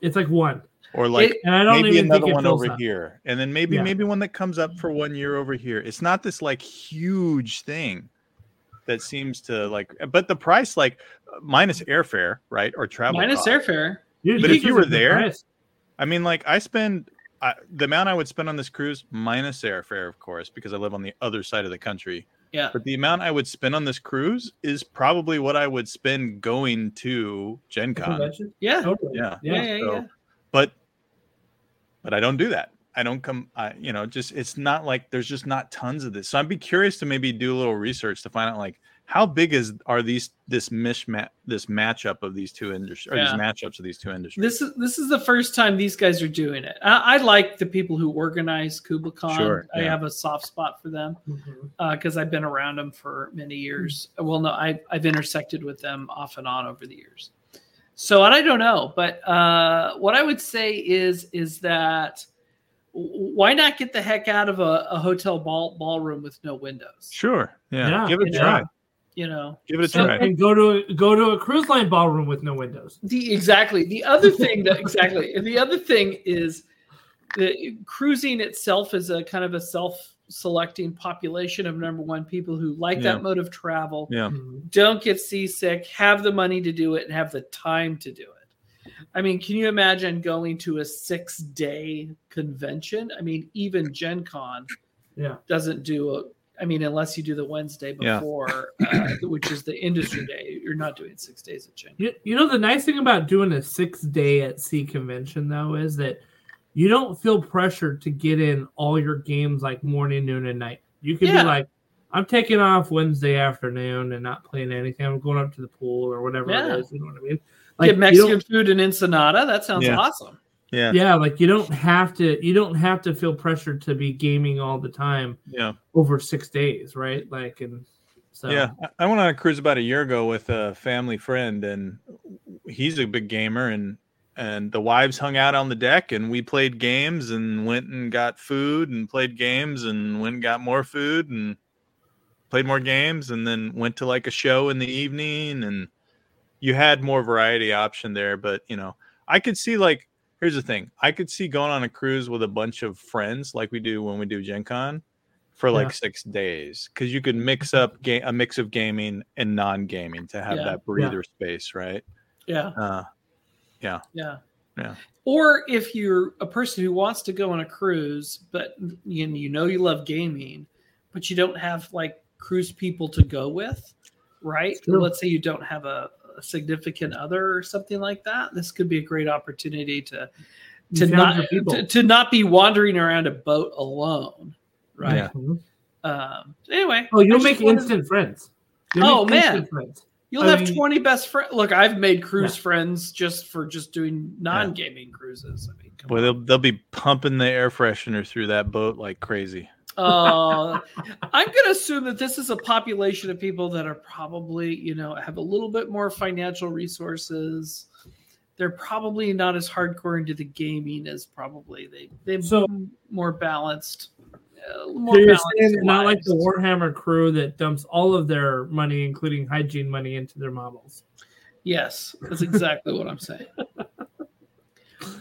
S1: it's like one,
S2: or like
S3: It-
S1: and I don't
S2: maybe
S1: even
S2: another one over
S1: up.
S2: here, and then maybe maybe one that comes up for one year over here. It's not this like huge thing that seems to like, but the price like minus airfare, right, or travel
S3: minus
S2: costs.
S3: airfare.
S1: Dude,
S2: But if you were there,
S1: price.
S2: I mean, like I spend I, the amount I would spend on this cruise minus airfare, of course, because I live on the other side of the country.
S3: Yeah.
S2: But the amount I would spend on this cruise is probably what I would spend going to Gen Con.
S3: Yeah.
S1: Totally.
S2: Yeah.
S3: Yeah. Yeah.
S2: so-
S3: yeah.
S2: But but I don't do that. I don't come I you know, just it's not like there's just not tons of this. So I'd be curious to maybe do a little research to find out like how big is are these this mishmat this matchup of these two industries or
S3: Yeah.
S2: these matchups of these two industries?
S3: This is this is the first time these guys are doing it. I, I like the people who organize KublaCon.
S2: Sure,
S3: I have a soft spot for them because I've been around them for many years. Well, no, I, I've intersected with them off and on over the years. So, and I don't know, but uh, what I would say is is that why not get the heck out of a, a hotel ball ballroom with no windows?
S2: Sure. Yeah.
S1: Yeah,
S2: Give it a
S3: yeah.
S2: try.
S3: You know,
S2: Give it a try.
S1: And go to go to a cruise line ballroom with no windows.
S3: The exactly. The other thing that exactly. and the other thing is the cruising itself is a kind of a self-selecting population of number one people who like
S2: Yeah.
S3: that mode of travel.
S2: Yeah.
S3: Don't get seasick, have the money to do it, and have the time to do it. I mean, can you imagine going to a six-day convention? I mean, even Gen Con
S1: Yeah.
S3: doesn't do a I mean, unless you do the Wednesday
S2: Yeah.
S3: before, uh, which is the industry day, you're not doing six days at Gen
S1: You, you know the nice thing about doing a six day at sea convention though is that you don't feel pressured to get in all your games like morning, noon, and night. You can
S3: Yeah.
S1: be like, I'm taking off Wednesday afternoon and not playing anything. I'm going up to the pool or whatever
S3: Yeah.
S1: it is. You know what I mean?
S3: Get Mexican food in Ensenada. That sounds
S2: Yeah.
S3: awesome.
S2: Yeah.
S1: yeah, like you don't have to. You don't have to feel pressured to be gaming all the time
S2: Yeah.
S1: over six days, right? Like, and so
S2: Yeah, I- I went on a cruise about a year ago with a family friend, and he's a big gamer, and and the wives hung out on the deck, and we played games, and went and got food, and played games, and went and got more food, and played more games, and then went to like a show in the evening, and you had more variety option there. But you know, I could see like here's the thing: I could see going on a cruise with a bunch of friends, like we do when we do Gen Con, for like
S1: Yeah.
S2: six days, because you could mix up ga- a mix of gaming and non-gaming to have
S3: Yeah.
S2: that breather space, right?
S3: Yeah.
S2: Uh,
S3: Yeah.
S2: Yeah. Yeah.
S3: Or if you're a person who wants to go on a cruise, but you, you know you love gaming, but you don't have like cruise people to go with, right? Let's say you don't have a, a significant other or something like that. This could be a great opportunity to to
S1: found
S3: not to, to not be wandering around a boat alone, right?
S2: Yeah.
S1: Mhm.
S3: Um, anyway,
S1: Oh, you'll make
S3: just wanted-
S1: instant friends. You'll
S3: Oh, man.
S1: friends.
S3: You'll
S1: I
S3: have
S1: mean-
S3: 20 best friends. Look, I've made cruise friends just for just doing non-gaming cruises. I mean, come
S2: Boy,
S3: on.
S2: they'll they'll be pumping the air freshener through that boat like crazy.
S3: Uh, I'm going to assume that this is a population of people that are probably, you know, have a little bit more financial resources. They're probably not as hardcore into the gaming as probably they they've
S1: So-
S3: more balanced. Uh, more
S1: So you're saying not like the. Warhammer crew that dumps all of their money, including hygiene money, into their models.
S3: Yes, that's exactly what I'm saying. [LAUGHS]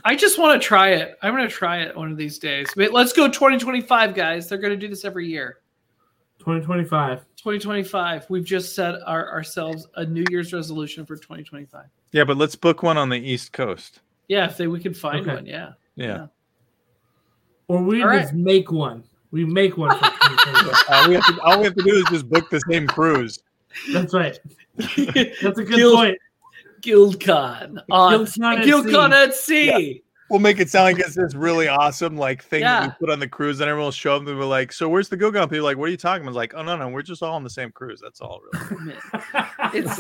S3: I just want to try it. I'm going to try it one of these days. But let's go 2025, guys. They're going to do this every year.
S1: 2025.
S3: 2025. We've just set our, ourselves a New Year's resolution for 2025.
S2: Yeah, but let's book one on the East Coast.
S3: Yeah, if they we could find
S1: Okay.
S3: one. Yeah.
S2: Yeah.
S1: Or we
S3: All
S1: just make one. We make one for [LAUGHS] 2025.
S2: all, uh, we have to, all we have to do is just book the same cruise.
S1: That's right. [LAUGHS] That's a good
S3: Guild-
S1: point.
S3: GuildCon on
S1: GuildCon at
S3: GuildCon
S1: sea.
S3: at sea.
S2: We'll make it sound like it's this really awesome like thing that we put on the cruise, and everyone will show up and be like, "So where's the GuildCon?" People are like, "What are you talking about?" It's like, "Oh no, no, we're just all on the same cruise. That's all." Really.
S3: It's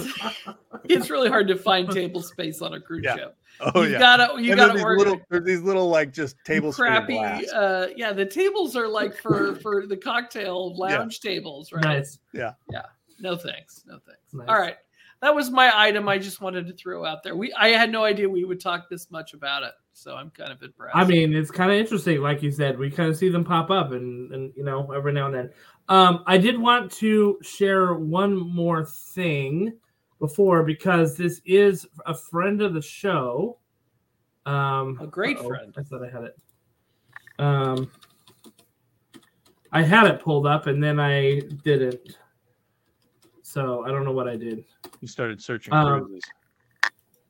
S3: it's really hard to find table space on a cruise
S2: Yeah.
S3: ship.
S2: Oh
S3: you
S2: yeah.
S3: gotta you
S2: And
S3: gotta
S2: there's
S3: work
S2: little, there's these little like just tables
S3: crappy uh yeah the tables are like for [LAUGHS] for the cocktail lounge tables right
S1: nice. Yeah, yeah.
S3: No thanks no thanks
S1: Nice.
S3: all right that was my item i just wanted to throw out there we i had no idea we would talk this much about it so i'm kind of impressed
S1: I mean, it's kind of interesting, like you said. We kind of see them pop up, and and you know, every now and then. Um, I did want to share one more thing before because this is a friend of the show. Um,
S3: A great
S1: uh-oh,
S3: friend.
S1: I thought I had it. Um, I had it pulled up, and then I didn't. So I don't know what I did.
S2: You started searching
S1: Um.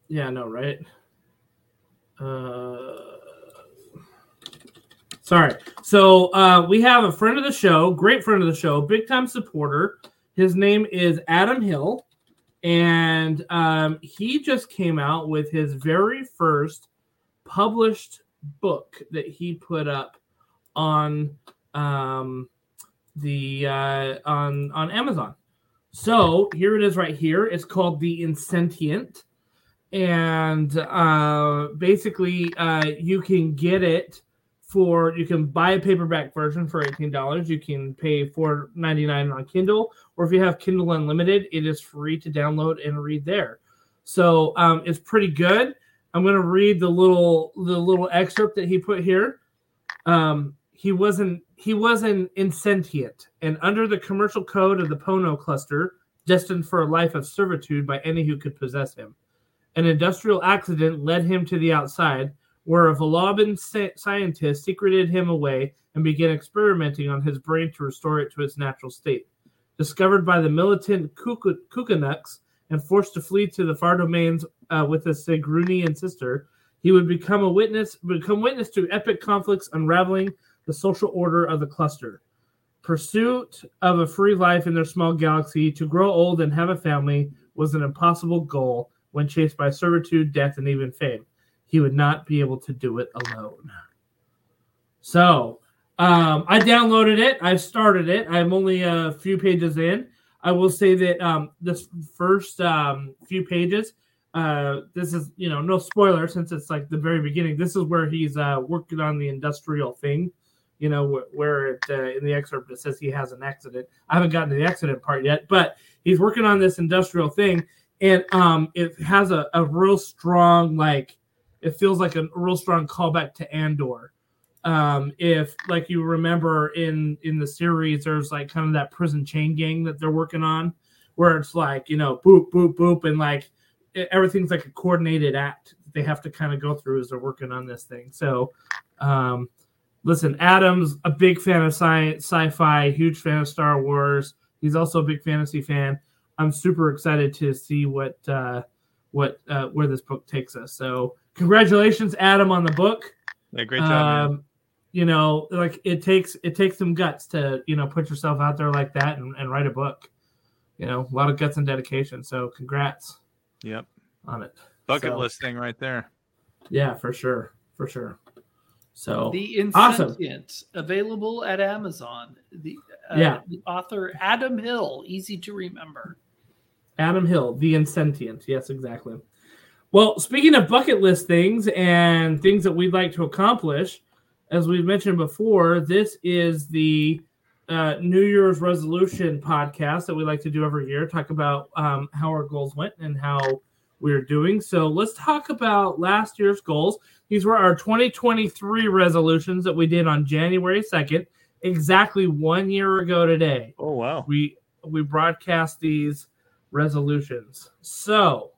S1: Yeah, no, right? Uh, sorry. So uh, we have a friend of the show, great friend of the show, big time supporter. His name is Adam Hill, and um, he just came out with his very first published book that he put up on um, the uh, on on Amazon. So here it is, right here. It's called The Insentient. And uh, basically uh, you can get it for you can buy a paperback version for $18 you can pay $4.99 on kindle or if you have kindle unlimited it is free to download and read there. So um, it's pretty good. I'm going to read the little the little excerpt that he put here. Um, he wasn't he was an insentient and under the commercial code of the pono cluster destined for a life of servitude by any who could possess him an industrial accident led him to the outside, where a Voloban scientist secreted him away and began experimenting on his brain to restore it to its natural state. Discovered by the militant Kuku- Kukunuks and forced to flee to the far domains uh, with his Sigrunian sister, he would become a witness, become witness to epic conflicts unraveling the social order of the cluster. Pursuit of a free life in their small galaxy, to grow old and have a family, was an impossible goal when chased by servitude, death, and even fame. He would not be able to do it alone. So um, I downloaded it. I've started it. I'm only a few pages in. I will say that um, this first um, few pages, uh, this is you know no spoiler since it's like the very beginning. This is where he's uh, working on the industrial thing. You know where it uh, in the excerpt it says he has an accident. I haven't gotten to the accident part yet, but he's working on this industrial thing and um it has a, a real strong like it feels like a real strong callback to andor um, if like you remember in in the series, there's like kind of that prison chain gang that they're working on, where it's like you know boop boop boop and like everything's like a coordinated act they have to kind of go through as they're working on this thing. So, um, listen, Adam's a big fan of sci- sci-fi, huge fan of Star Wars. He's also a big fantasy fan. I'm super excited to see what uh, what uh, where this book takes us. So, congratulations, Adam, on the book.
S2: Yeah, great job. man.
S1: Um, you know, like it takes it takes some guts to you know put yourself out there like that and, and write a book. You know, a lot of guts and dedication. So, congrats
S2: Yep.
S1: on it.
S2: Bucket
S1: So-
S2: list thing right there.
S1: Yeah, for sure, for sure. So
S3: The
S1: Awesome.
S3: Insentient, available at Amazon. The uh,
S1: Yeah.
S3: the author Adam Hill, easy to remember.
S1: Adam Hill, the insentient. Yes, exactly. Well, speaking of bucket list things and things that we'd like to accomplish, as we've mentioned before, this is the uh, New Year's resolution podcast that we like to do every year. Talk about um, how our goals went and how we're doing. So let's talk about last year's goals. These were our 2023 resolutions that we did on January 2nd, exactly one year ago today
S2: Oh wow.
S1: we we broadcast these resolutions. So,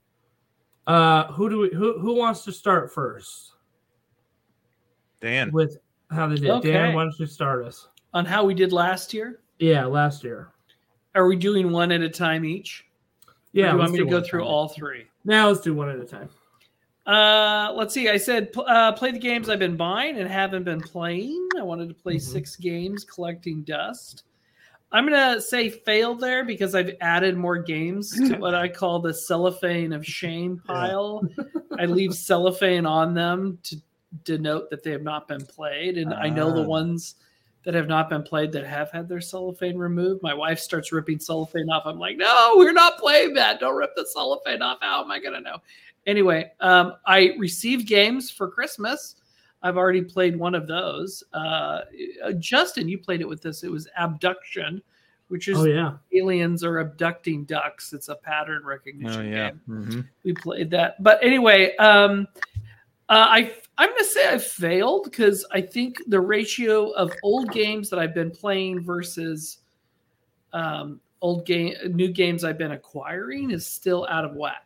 S1: uh, who do we who who wants to start first
S2: Dan.
S1: with how they did?
S3: Okay.
S1: Dan, why don't you start us?
S3: On how we did last year.
S1: Yeah, last year.
S3: Are we doing one at a time each? Or
S1: Yeah,
S3: do you want me to go
S1: one at a
S3: through
S1: time.
S3: all three?
S1: Now let's do one at a time.
S3: Uh, let's see. I said uh, play the games I've been buying and haven't been playing. I wanted to play
S1: Mhm.
S3: six games, collecting dust. I'm gonna say fail there because I've added more games to what I call the cellophane of shame [LAUGHS] pile. I leave cellophane on them to denote that they have not been played, and I know the
S2: Ah.
S3: ones that have not been played that have had their cellophane removed. My wife starts ripping cellophane off. I'm like, no, we're not playing that. Don't rip the cellophane off. How am I gonna know? Anyway, um, I received games for Christmas. I've already played one of those. Uh, Justin, you played it with this. It was Abducktion, which is
S1: Oh yeah.
S3: aliens are abducting ducks. It's a pattern
S2: Oh
S3: recognition
S2: yeah.
S3: game.
S2: hmm
S3: We played that. But anyway, um, uh, I I'm gonna say I failed because I think the ratio of old games that I've been playing versus um, old game new games I've been acquiring is still out of whack.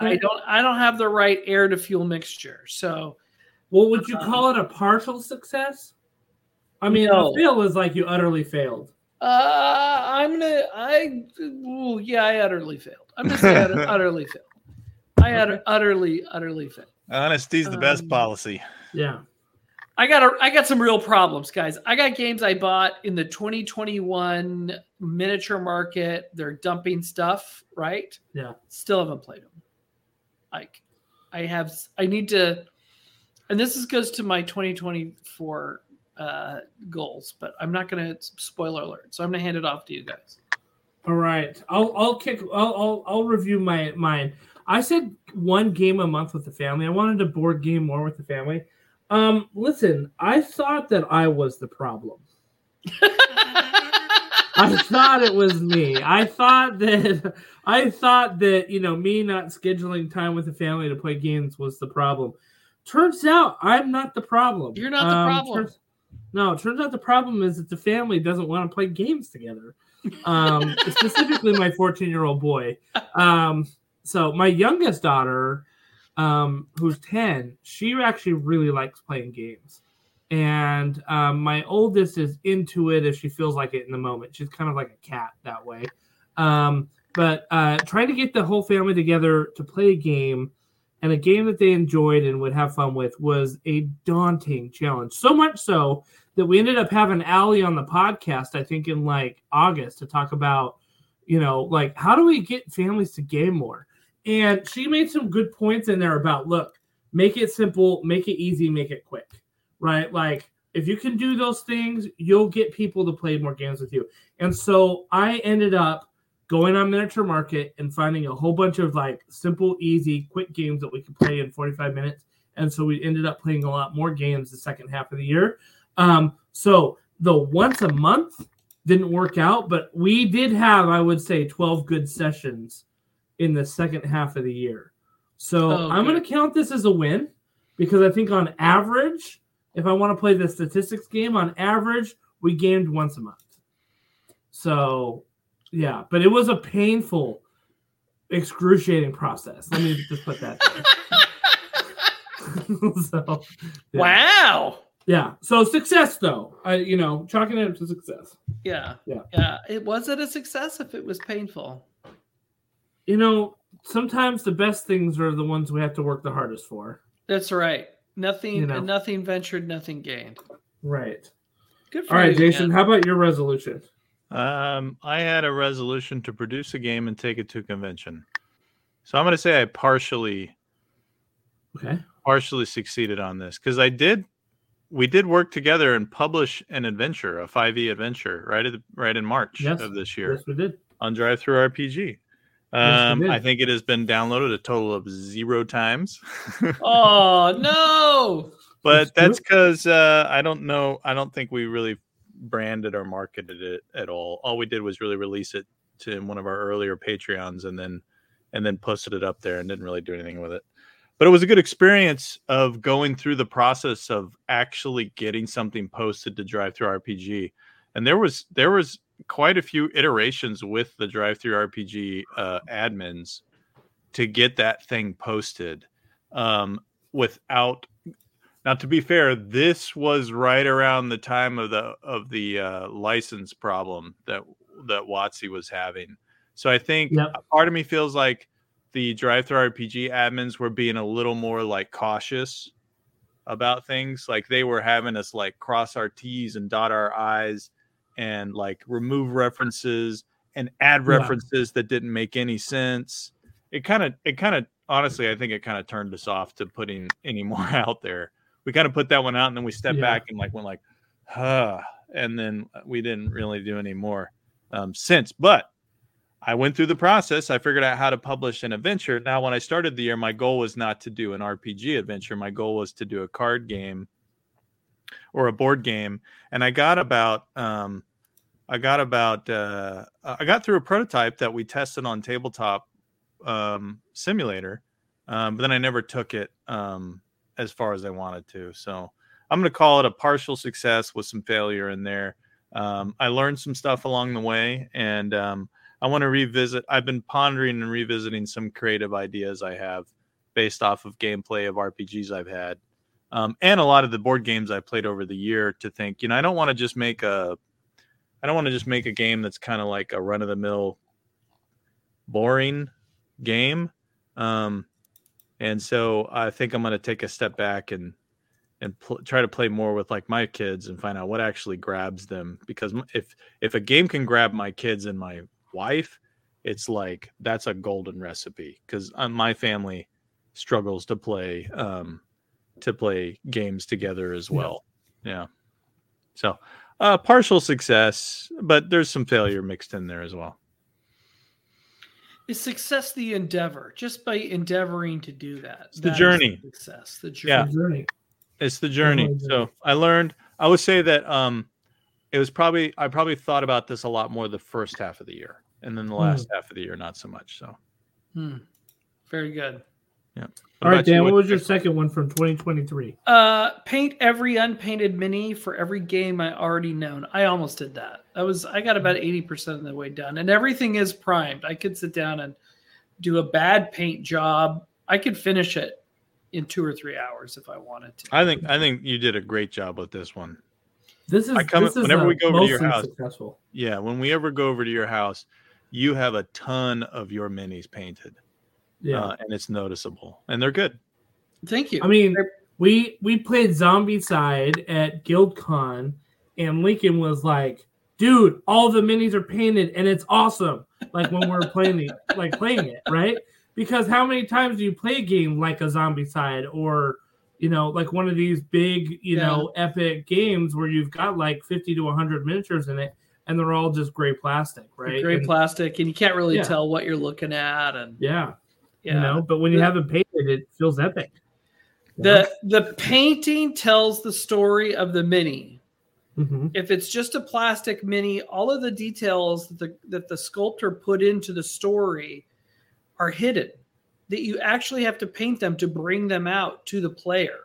S3: I don't I don't have the right air to fuel mixture. So
S1: Well, would you
S3: Um,
S1: call it a partial success? I mean,
S3: No.
S1: a fail is like you utterly failed.
S3: uh, I'm gonna I ooh, yeah I utterly failed. I'm gonna say utter- [LAUGHS] utterly failed. I utter,
S1: Okay.
S3: utterly utterly failed.
S2: Honesty's the best
S3: Um,
S2: policy.
S1: Yeah.
S3: I got a, I got some real problems, guys. I got games I bought in the 2021 miniature market. They're dumping stuff, right?
S1: Yeah.
S3: Still haven't played them. Like, I have. I need to, and this is goes to my 2024 uh, goals. But I'm not going to spoiler alert. So I'm going to hand it off to you guys.
S1: All right. I'll I'll kick I'll I'll, I'll review my mine. I said one game a month with the family. I wanted to board game more with the family. Um, listen, I thought that I was the problem. [LAUGHS] I thought it was me. I thought that I thought that you know me not scheduling time with the family to play games was the problem. Turns out I'm not the problem.
S3: You're not the
S1: Um,
S3: problem.
S1: turns- no, it turns out the problem is that the family doesn't want to play games together. Um, [LAUGHS] specifically, my 14 year old boy. Um, so my youngest daughter, um, who's 10, she actually really likes playing games. And um, my oldest is into it if she feels like it in the moment. She's kind of like a cat that way. Um, but uh, trying to get the whole family together to play a game and a game that they enjoyed and would have fun with was a daunting challenge. So much so that we ended up having Allie on the podcast, I think in like August, to talk about, you know, like how do we get families to game more? And she made some good points in there about look, make it simple, make it easy, make it quick, right? Like if you can do those things, you'll get people to play more games with you. And so I ended up going on miniature market and finding a whole bunch of like simple, easy, quick games that we could play in 45 minutes. And so we ended up playing a lot more games the second half of the year. Um, so the once a month didn't work out, but we did have, I would say, 12 good sessions in the second half of the year. So
S3: Oh,
S1: I'm going to count this as a win because I think on average, If I want to play the statistics game, on average, we gamed once a month. So, yeah, but it was a painful, excruciating process. Let me just put that. [LAUGHS] [LAUGHS] so, yeah.
S3: Wow.
S1: Yeah. So success, though, I you know, chalking it up to success.
S3: Yeah.
S1: Yeah.
S3: Yeah. It was it a success if it was painful.
S1: You know, sometimes the best things are the ones we have to work the hardest for.
S3: That's right. Nothing
S1: You know.
S3: nothing ventured, nothing gained.
S1: Right.
S3: Good for
S1: All right,
S3: you,
S1: Jason.
S3: man.
S1: How about your resolution?
S2: Um, I had a resolution to produce a game and take it to convention. So I'm going to say I partially
S1: Okay.
S2: partially succeeded on this because I did we did work together and publish an adventure, a 5e adventure, right at the, right in March
S1: Yes.
S2: of this year
S1: Yes, we did.
S2: on Drive Through RPG.
S1: We
S2: Um,
S1: did.
S2: I think it has been downloaded a total of zero times, [LAUGHS]
S3: Oh no.
S2: but
S1: That's
S2: that's because uh, I don't know. I don't think we really branded or marketed it at all. All we did was really release it to one of our earlier Patreons, and then and then posted it up there, and didn't really do anything with it. But it was a good experience of going through the process of actually getting something posted to DriveThruRPG, and there was there was quite a few iterations with the DriveThruRPG uh, admins to get that thing posted um, without now, to be fair, this was right around the time of the of the uh, license problem that that WotC was having. So I think
S1: Yep.
S2: part of me feels like the DriveThruRPG admins were being a little more like cautious about things. Like they were having us like cross our T's and dot our I's and like remove references and add
S1: Yeah.
S2: references that didn't make any sense. It kind of it kind of honestly I think it kind of turned us off to putting any [LAUGHS] more out there. We kind of put that one out and then we stepped
S1: Yeah.
S2: back and like went like, huh, and then we didn't really do any more um, since. But I went through the process. I figured out how to publish an adventure. Now, when I started the year, my goal was not to do an RPG adventure. My goal was to do a card game or a board game. And I got about, um, I got about, uh, I got through a prototype that we tested on tabletop um, simulator, um, but then I never took it um, as far as I wanted to. So I'm going to call it a partial success with some failure in there. Um, I learned some stuff along the way, and um, I want to revisit. I've been pondering and revisiting some creative ideas I have based off of gameplay of RPGs I've had, um, and a lot of the board games I played over the year. To think, you know, I don't want to just make a, I don't want to just make a game that's kind of like a run of the mill, boring game. Um, and so I think I'm going to take a step back and and pl- try to play more with like my kids and find out what actually grabs them because if if a game can grab my kids and my wife it's like that's a golden recipe because my family struggles to play um to play games together as well yeah so uh partial success but there's some failure mixed in there as well
S3: Is success the endeavor? Just by endeavoring to do that.
S2: It's the
S3: that
S2: journey.
S3: success. The journey.
S2: Yeah.
S1: The journey.
S2: it's the journey so i learned i would say that um it was probably i probably thought about this a lot more the first half of the year and then the last half of the year not so much so
S3: Hmm. Very good.
S2: What
S1: All right,
S2: about you?
S1: Dan. What
S2: What-
S1: was your second one from 2023?
S3: Uh, paint every unpainted mini for every game I already known. I almost did that. I was I got about eighty percent of the way done, and everything is primed. I could sit down and do a bad paint job. I could finish it in two or three hours if I wanted to.
S2: i think i think you did a great job with this one
S1: This is
S2: I come-
S1: this is,
S2: whenever we go over to your house-
S1: Successful.
S2: yeah when we ever go over to your house you have a ton of your minis painted
S1: Yeah.
S2: uh, and it's noticeable and they're good
S3: Thank you.
S1: I mean, we we played Zombicide at GuildCon, and Lincoln was like, "Dude, all the minis are painted, and it's awesome." Like when we're playing the [LAUGHS] like playing it, right? Because how many times do you play a game like a Zombicide or you know, like one of these big, you
S3: Yeah.
S1: know, epic games where you've got like 50 to 100 miniatures in it and they're all just gray plastic, right?
S3: gray
S1: And-
S3: plastic, and you can't really
S1: Yeah.
S3: tell what you're looking at, and
S1: yeah,
S3: yeah.
S1: you know, but when you
S3: The-
S1: have it painted, it feels epic. know?
S3: The the painting tells the story of the mini.
S1: Mhm.
S3: If it's just a plastic mini, all of the details that the that the sculptor put into the story are hidden. That you actually have to paint them to bring them out to the player.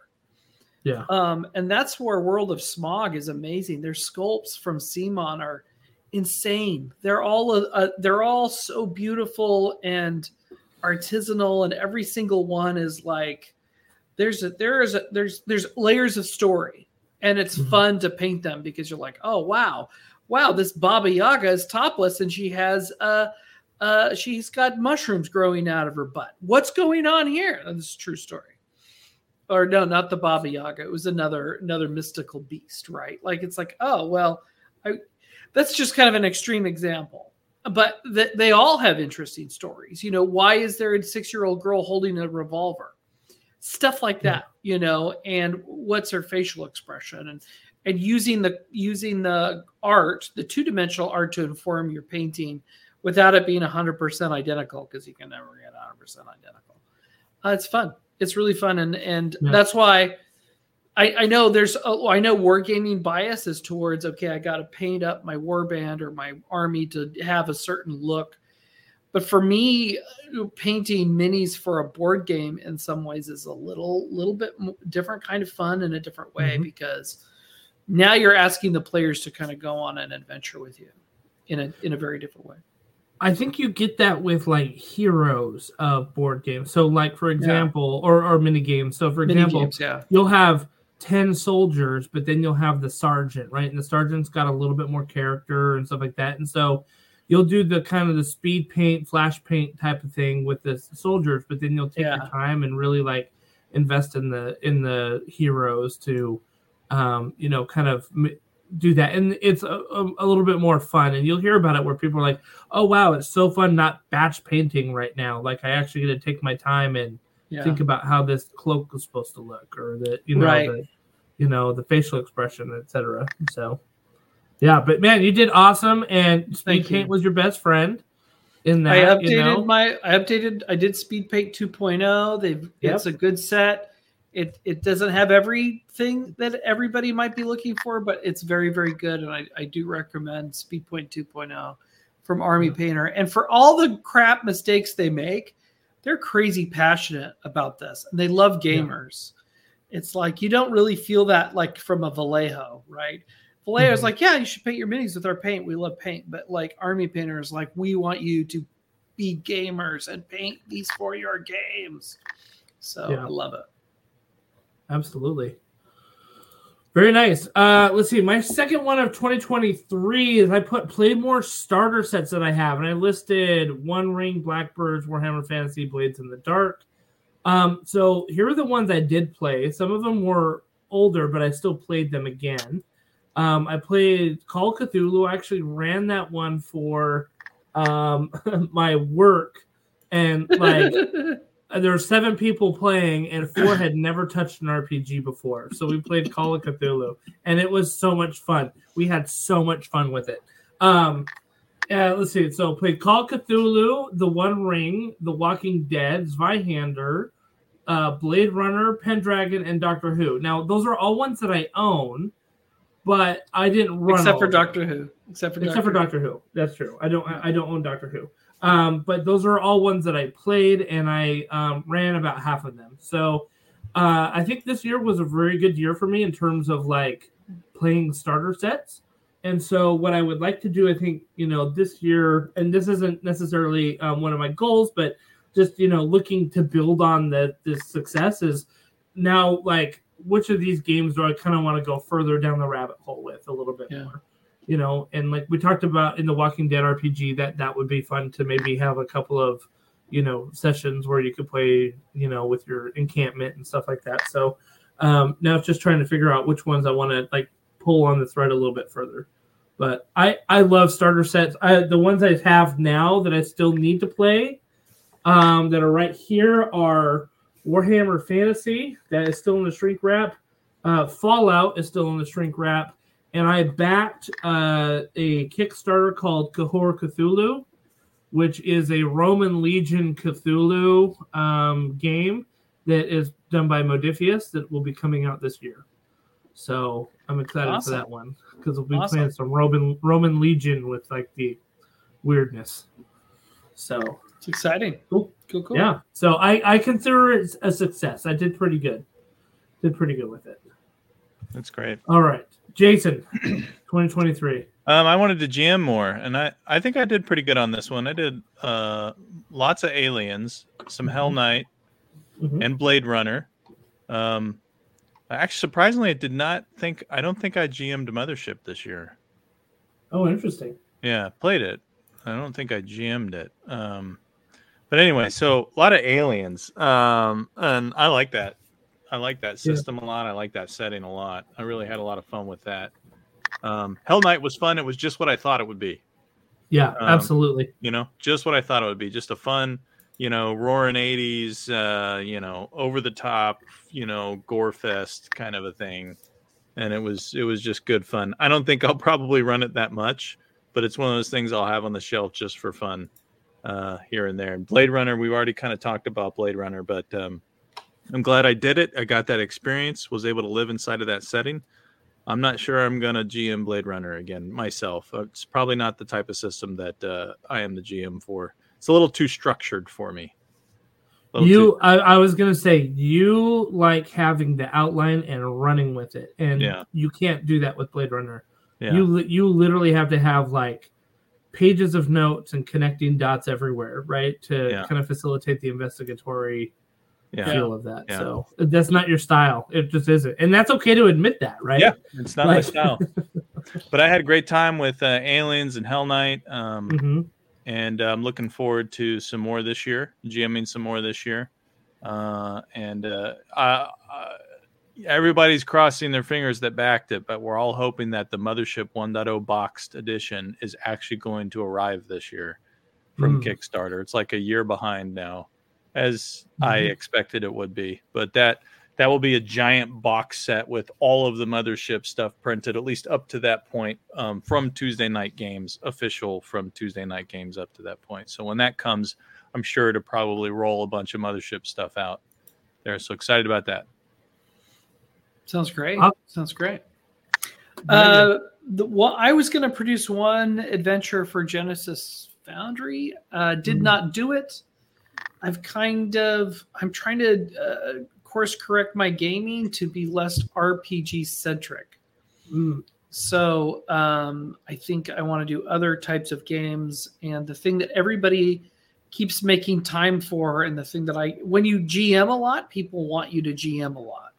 S1: Yeah.
S3: Um, and that's where World of Smog is amazing. Their sculpts from CMON are insane. They're all uh, they're all so beautiful and artisanal, and every single one is like there's a there is a there's there's layers of story, and it's
S1: Mhm.
S3: fun to paint them because you're like, oh wow, wow, this Baba Yaga is topless and she has uh uh she's got mushrooms growing out of her butt. What's going on here? And this is a true story or no, not the Baba Yaga. It was another another mystical beast, right? Like it's like, oh well, I, that's just kind of an extreme example. But th- they all have interesting stories. You know, why is there a six year old girl holding a revolver? Stuff like
S1: Yeah.
S3: that, you know, and what's her facial expression and and using the using the art, the two dimensional art to inform your painting without it being hundred percent identical because you can never get hundred percent identical. Uh, it's fun. It's really fun, and and
S1: Yeah.
S3: that's why I, I know there's a, I know wargaming bias is towards okay, I got to paint up my warband or my army to have a certain look. But for me, painting minis for a board game in some ways is a little little bit different kind of fun in a different way
S1: Mhm.
S3: because now you're asking the players to kind of go on an adventure with you in a in a very different way.
S1: I think you get that with like heroes of board games. So, like for example, or or mini games. So, for example,
S3: games, yeah.
S1: you'll have 10 soldiers, but then you'll have the sergeant, right? And the sergeant's got a little bit more character and stuff like that. And so you'll do the kind of the speed paint, flash paint type of thing with the soldiers, but then you'll take
S3: Yeah.
S1: your time and really like invest in the in the heroes to um, you know, kind of do that. And it's a, a, a little bit more fun. And you'll hear about it where people are like, "Oh wow, it's so fun not batch painting right now. Like I actually get to take my time and
S3: Yeah.
S1: think about how this cloak is supposed to look or the you know
S3: Right.
S1: the you know the facial expression etc so yeah but man you did awesome and speed paint was your best friend in
S3: I
S1: that
S3: updated
S1: you know
S3: my I updated I did Speed Paint 2.0. They've it's a good set. It it doesn't have everything that everybody might be looking for, but it's very, very good. And I, I do recommend Speed Paint 2.0 from Army. Painter. And for all the crap mistakes they make, they're crazy passionate about this and they love
S1: Yeah.
S3: gamers. It's like you don't really feel that like from a Vallejo, right? Vallejo's
S1: Mhm.
S3: like, yeah, you should paint your minis with our paint. We love paint, but like Army Painter is like, we want you to be gamers and paint these for your games. So
S1: Yeah.
S3: I love it.
S1: absolutely very nice. Uh let's see. My second one of 2023 is i put play more starter sets that i have and i listed one ring blackbirds warhammer fantasy blades in the dark. Um so here are the ones i did play. Some of them were older but i still played them again. Um i played call cthulhu. I actually ran that one for um [LAUGHS] my work and like [LAUGHS] there were seven people playing and four had never touched an RPG before. So we played Call of Cthulhu and it was so much fun. We had so much fun with it. Um uh, let's see. So played Call of Cthulhu, The One Ring, The Walking Dead, Zweihander, uh, Blade Runner, Pendragon, and Doctor Who. Now those are all ones that I own, but I didn't run
S3: Except for Doctor Who. Except for
S1: except for Doctor Who. That's true. I don't. I don't own Doctor Who. Um, but those are all ones that I played, and I um, ran about half of them. So uh, I think this year was a very good year for me in terms of like playing starter sets. And so what I would like to do, I think, you know, this year, and this isn't necessarily um, one of my goals, but just you know, looking to build on the this success is now like which of these games do I kind of want to go further down the rabbit hole with a little bit
S3: Yeah.
S1: more you know and like we talked about in the walking dead rpg that that would be fun to maybe have a couple of you know sessions where you could play you know with your encampment and stuff like that. So um now it's just trying to figure out which ones i want to like pull on the thread a little bit further. But i i love starter sets. I the ones i have now that i still need to play um that are right here are warhammer fantasy that is still in the shrink wrap. Uh fallout is still in the shrink wrap and I backed uh, a Kickstarter called Cohors Cthulhu, which is a Roman Legion Cthulhu um, game that is done by Modiphius that will be coming out this year. So I'm excited
S3: Awesome.
S1: for that one because we'll be
S3: Awesome.
S1: playing some Roman Roman Legion with like the weirdness. So
S3: It's exciting.
S1: Cool.
S3: Cool, cool.
S1: yeah, so I I consider it a success. I did pretty good. did pretty good with it.
S2: That's great.
S1: All right, Jason, 2023.
S2: Um, I wanted to GM more, and I, I think I did pretty good on this one. I did uh, lots of aliens, some Hell Knight,
S1: Mhm.
S2: and Blade Runner. Um, I actually, surprisingly, I did not think. I don't think I GM'd Mothership this year.
S1: Oh, interesting.
S2: Yeah, played it. I don't think I GM'd it. Um, but anyway, so a lot of aliens, um, and I like that. I like that
S1: Yeah.
S2: system a lot. I like that setting a lot. I really had a lot of fun with that. Um, Hell Knight was fun. It was just what I thought it would be.
S1: Yeah,
S2: Um,
S1: absolutely.
S2: You know, just what I thought it would be. Just a fun, you know, roaring '80s, uh, you know, over the top, you know, gore fest kind of a thing. And it was it was just good fun. I don't think I'll probably run it that much, but it's one of those things I'll have on the shelf just for fun, uh, here and there. And Blade Runner, we've already kind of talked about Blade Runner, but um, I'm glad I did it. I got that experience, was able to live inside of that setting. I'm not sure I'm gonna GM Blade Runner again myself. Uh, It's probably not the type of system that uh, I am the GM for. It's a little too structured for me.
S1: You,
S2: too-
S1: I, I was gonna say you like having the outline and running with it, and
S2: Yeah.
S1: you can't do that with Blade Runner.
S2: yeah,
S1: You you literally have to have like pages of notes and connecting dots everywhere, right, to
S2: Yeah.
S1: kind of facilitate the investigatory
S2: yeah,
S1: feel of that.
S2: Yeah.
S1: So that's not your style. It just isn't, and that's okay to admit that, right?
S2: Yeah. It's not my style. [LAUGHS] but I had a great time with uh, Aliens and Hell Knight, um,
S1: hmm
S2: and uh, I'm looking forward to some more this year. GMing some more this year, uh, and uh, I, I, everybody's crossing their fingers that backed it, but we're all hoping that the Mothership 1.0 boxed edition is actually going to arrive this year from
S1: Mm.
S2: Kickstarter. It's like a year behind now, as I
S1: Mhm.
S2: expected it would be. But that that will be a giant box set with all of the mothership stuff printed, at least up to that point, um, from Tuesday Knight Games, official from Tuesday Knight Games up to that point. So when that comes, I'm sure to probably roll a bunch of mothership stuff out there. So excited about that.
S3: Sounds great.
S1: Uh,
S3: Sounds great.
S1: Very good.
S3: Uh, the one I was going to produce one adventure for Genesis Foundry. Uh, did
S1: Mhm.
S3: not do it. I've kind of I'm trying to uh, course correct my gaming to be less RPG centric.
S1: Mm.
S3: So um, I think I want to do other types of games. And the thing that everybody keeps making time for, and the thing that I, when you GM a lot, people want you to GM a lot.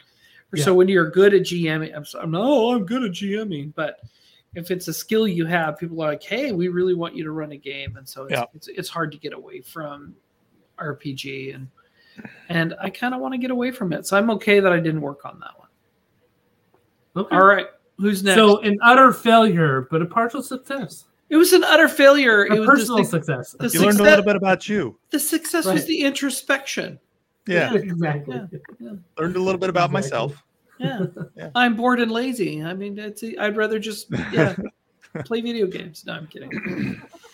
S3: Or So when you're good at GMing, I'm, no, I'm good at GMing, but if it's a skill you have, people are like, hey, we really want you to run a game. And so it's,
S2: Yeah.
S3: it's, it's hard to get away from RPG and and I kind of want to get away from it. So I'm okay that I didn't work on that one.
S1: Okay.
S3: All right. Who's next?
S1: So an utter failure, but a partial success.
S3: It was an utter failure.
S1: A
S3: it was
S1: personal
S3: the,
S1: success.
S3: the
S2: You learned a little bit about you.
S3: the success was the introspection.
S2: Yeah.
S1: exactly.
S3: Yeah.
S2: Learned a little bit about
S1: Exactly.
S2: myself.
S3: Yeah. [LAUGHS]
S2: Yeah.
S3: I'm bored and lazy. I mean, it's, I'd rather just yeah [LAUGHS] play video games. No, I'm kidding. [LAUGHS]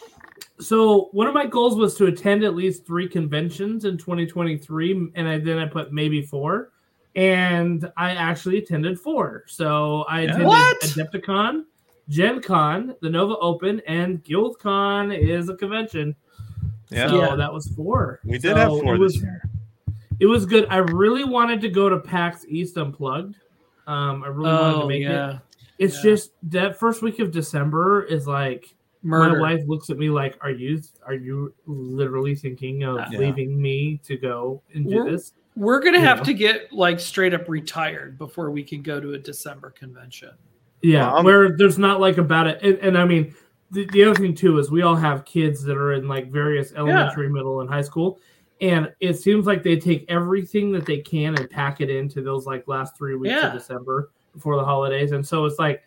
S1: So one of my goals was to attend at least three conventions in 2023, and I then I put maybe four, and I actually attended four. So I
S2: Yeah.
S1: attended
S3: What?
S1: Adepticon, Gen Con, the Nova Open, and GuildCon is a convention.
S2: Yeah.
S1: So
S3: Yeah.
S1: that was four.
S2: We did
S1: So
S2: have four
S1: it
S2: this
S1: was,
S2: year.
S1: It was good. I really wanted to go to PAX East Unplugged. Um, I really wanted to
S3: Oh
S1: make it.
S3: yeah,
S1: It's
S3: yeah.
S1: just that first week of December is like
S3: murder.
S1: my wife looks at me like, "Are you are you literally thinking of
S2: Yeah.
S1: leaving me to go and do
S3: We're-
S1: this?"
S3: We're gonna
S1: You
S3: have
S1: know.
S3: to get like straight up retired before we can go to a December convention.
S1: Yeah,
S2: Well,
S1: where there's not like about it, and, and I mean, the, the other thing too is we all have kids that are in like various elementary, middle, and high school, and it seems like they take everything that they can and pack it into those like last three weeks
S3: Yeah.
S1: of December before the holidays, and so it's like